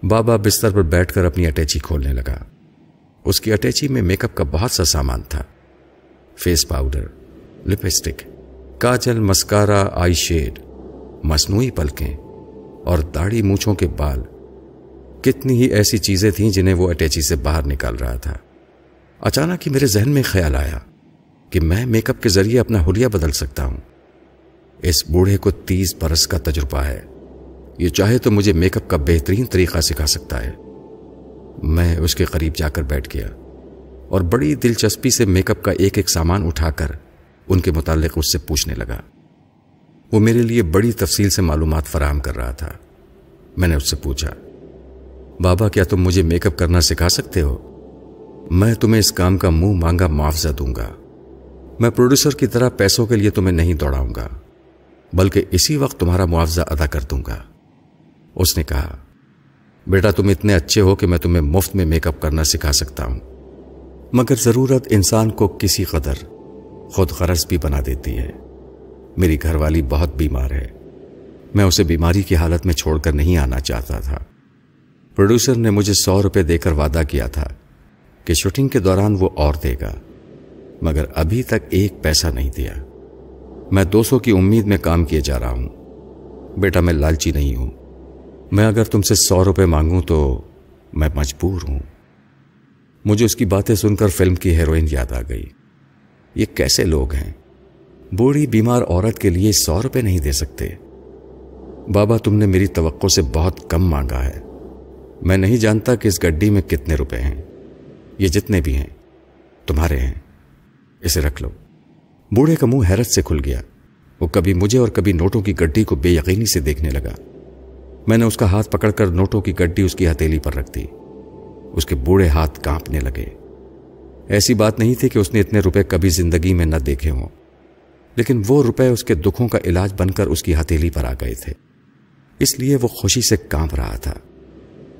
بابا بستر پر بیٹھ کر اپنی اٹیچی کھولنے لگا۔ اس کی اٹیچی میں میک اپ کا بہت سا سامان تھا۔ Face powder, lipstick, kajal, mascara, eye shadow مصنوعی پلکیں اور داڑھی مونچھوں کے بال کتنی ہی ایسی چیزیں تھیں جنہیں وہ اٹیچی سے باہر نکال رہا تھا۔ اچانک ہی میرے ذہن میں خیال آیا کہ میں میک اپ کے ذریعے اپنا حلیہ بدل سکتا ہوں۔ اس بوڑھے کو تیس برس کا تجربہ ہے۔ یہ چاہے تو مجھے میک اپ کا بہترین طریقہ سکھا سکتا ہے۔ میں اس کے قریب جا کر بیٹھ گیا اور بڑی دلچسپی سے میک اپ کا ایک ایک سامان اٹھا کر ان کے متعلق اس سے پوچھنے لگا۔ وہ میرے لیے بڑی تفصیل سے معلومات فراہم کر رہا تھا۔ میں نے اس سے پوچھا، بابا، کیا تم مجھے میک اپ کرنا سکھا سکتے ہو؟ میں تمہیں اس کام کا منہ مانگا معاوضہ دوں گا۔ میں پروڈیوسر کی طرح پیسوں کے لیے تمہیں نہیں دوڑاؤں گا، بلکہ اسی وقت تمہارا معاوضہ ادا کر دوں گا۔ اس نے کہا، بیٹا، تم اتنے اچھے ہو کہ میں تمہیں مفت میں میک اپ کرنا سکھا سکتا ہوں۔ مگر ضرورت انسان کو کسی قدر خود غرض بھی بنا دیتی ہے۔ میری گھر والی بہت بیمار ہے۔ میں اسے بیماری کی حالت میں چھوڑ کر نہیں آنا چاہتا تھا۔ پروڈیوسر نے مجھے سو روپے دے کر وعدہ کیا تھا کہ شوٹنگ کے دوران وہ اور دے گا، مگر ابھی تک ایک پیسہ نہیں دیا۔ میں دو سو کی امید میں کام کیے جا رہا ہوں۔ بیٹا، میں لالچی نہیں ہوں۔ میں اگر تم سے سو روپے مانگوں تو میں مجبور ہوں۔ مجھے اس کی باتیں سن کر فلم کی ہیروئن یاد آ گئی۔ یہ کیسے لوگ ہیں؟ بوڑھی بیمار عورت کے لیے سو روپے نہیں دے سکتے۔ بابا، تم نے میری توقع سے بہت کم مانگا ہے۔ میں نہیں جانتا کہ اس گڈی میں کتنے روپے ہیں۔ یہ جتنے بھی ہیں، تمہارے ہیں۔ اسے رکھ لو۔ بوڑھے کا منہ حیرت سے کھل گیا۔ وہ کبھی مجھے اور کبھی نوٹوں کی گڈی کو بے یقینی سے دیکھنے لگا۔ میں نے اس کا ہاتھ پکڑ کر نوٹوں کی گڈی اس کی ہتیلی پر رکھ دی۔ اس کے بوڑھے ہاتھ کانپنے لگے۔ ایسی بات نہیں تھی کہ اس نے اتنے روپے کبھی زندگی میں نہ دیکھے ہوں۔ لیکن وہ روپے اس کے دکھوں کا علاج بن کر اس کی ہتھیلی پر آ گئے تھے۔ اس لیے وہ خوشی سے کانپ رہا تھا۔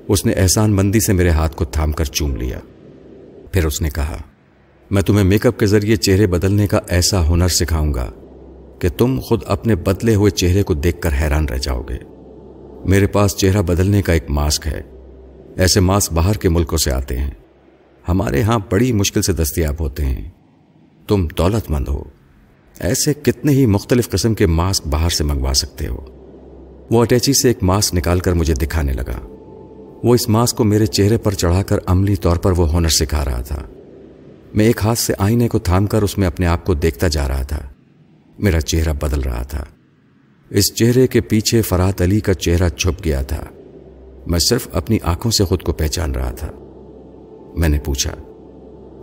اس نے احسان مندی سے میرے ہاتھ کو تھام کر چوم لیا۔ پھر اس نے کہا، میں تمہیں میک اپ کے ذریعے چہرے بدلنے کا ایسا ہنر سکھاؤں گا کہ تم خود اپنے بدلے ہوئے چہرے کو دیکھ کر حیران رہ جاؤ گے۔ میرے پاس چہرہ بدلنے کا ایک ماسک ہے۔ ایسے ماسک باہر کے ملکوں سے آتے ہیں۔ ہمارے ہاں بڑی مشکل سے دستیاب ہوتے ہیں۔ تم دولت مند ہو۔ ایسے کتنے ہی مختلف قسم کے ماسک باہر سے منگوا سکتے ہو۔ وہ اٹیچی سے ایک ماسک نکال کر مجھے دکھانے لگا۔ وہ اس ماسک کو میرے چہرے پر چڑھا کر عملی طور پر وہ ہنر سکھا رہا تھا۔ میں ایک ہاتھ سے آئینے کو تھام کر اس میں اپنے آپ کو دیکھتا جا رہا تھا۔ میرا چہرہ بدل رہا تھا۔ اس چہرے کے پیچھے فرات علی کا چہرہ چھپ گیا تھا۔ میں صرف اپنی آنکھوں سے خود کو پہچان رہا تھا۔ میں نے پوچھا،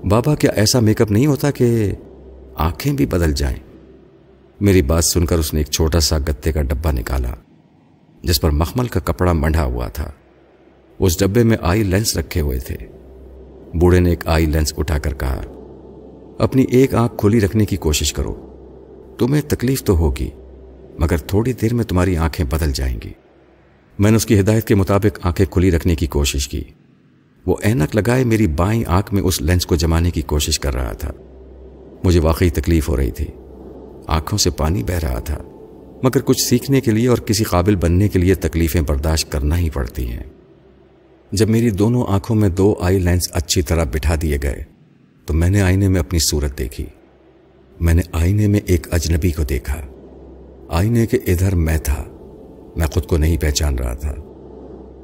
بابا کیا ایسا میک اپ نہیں ہوتا کہ آنکھیں بھی بدل جائیں۔ میری بات سن کر اس نے ایک چھوٹا سا گتے کا ڈبا نکالا، جس پر مخمل کا کپڑا منڈا ہوا تھا۔ اس ڈبے میں آئی لینس رکھے ہوئے تھے۔ بوڑھے نے ایک آئی لینس اٹھا کر کہا، اپنی ایک آنکھ کھلی رکھنے کی کوشش کرو۔ تمہیں تکلیف تو ہوگی، مگر تھوڑی دیر میں تمہاری آنکھیں بدل جائیں گی۔ میں نے اس کی ہدایت کے مطابق آنکھیں کھلی رکھنے کی کوشش کی۔ وہ اینک لگائے میری بائیں آنکھ میں اس لینس کو جمانے کی کوشش کر رہا تھا۔ مجھے واقعی تکلیف ہو رہی تھی۔ آنکھوں سے پانی بہ رہا تھا، مگر کچھ سیکھنے کے لیے اور کسی قابل بننے کے لیے تکلیفیں برداشت کرنا ہی پڑتی ہیں۔ جب میری دونوں آنکھوں میں دو آئی لینس اچھی طرح بٹھا دیے گئے، تو میں نے آئینے میں اپنی صورت دیکھی۔ میں نے آئینے میں ایک اجنبی کو دیکھا۔ آئینے کے ادھر میں تھا، میں خود کو نہیں پہچان رہا تھا۔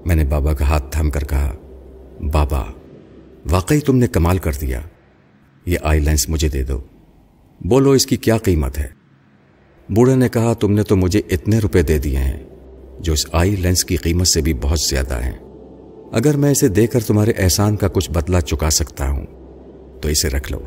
میں نے بابا کا ہاتھ تھم کر کہا، بابا، واقعی تم نے کمال کر دیا۔ یہ آئی لینس مجھے دے دو۔ بولو اس کی کیا قیمت ہے؟ بوڑھے نے کہا، تم نے تو مجھے اتنے روپے دے دیے ہیں جو اس آئی لینس کی قیمت سے بھی بہت زیادہ ہیں۔ اگر میں اسے دے کر تمہارے احسان کا کچھ بدلہ چکا سکتا ہوں، تو اسے رکھ لو۔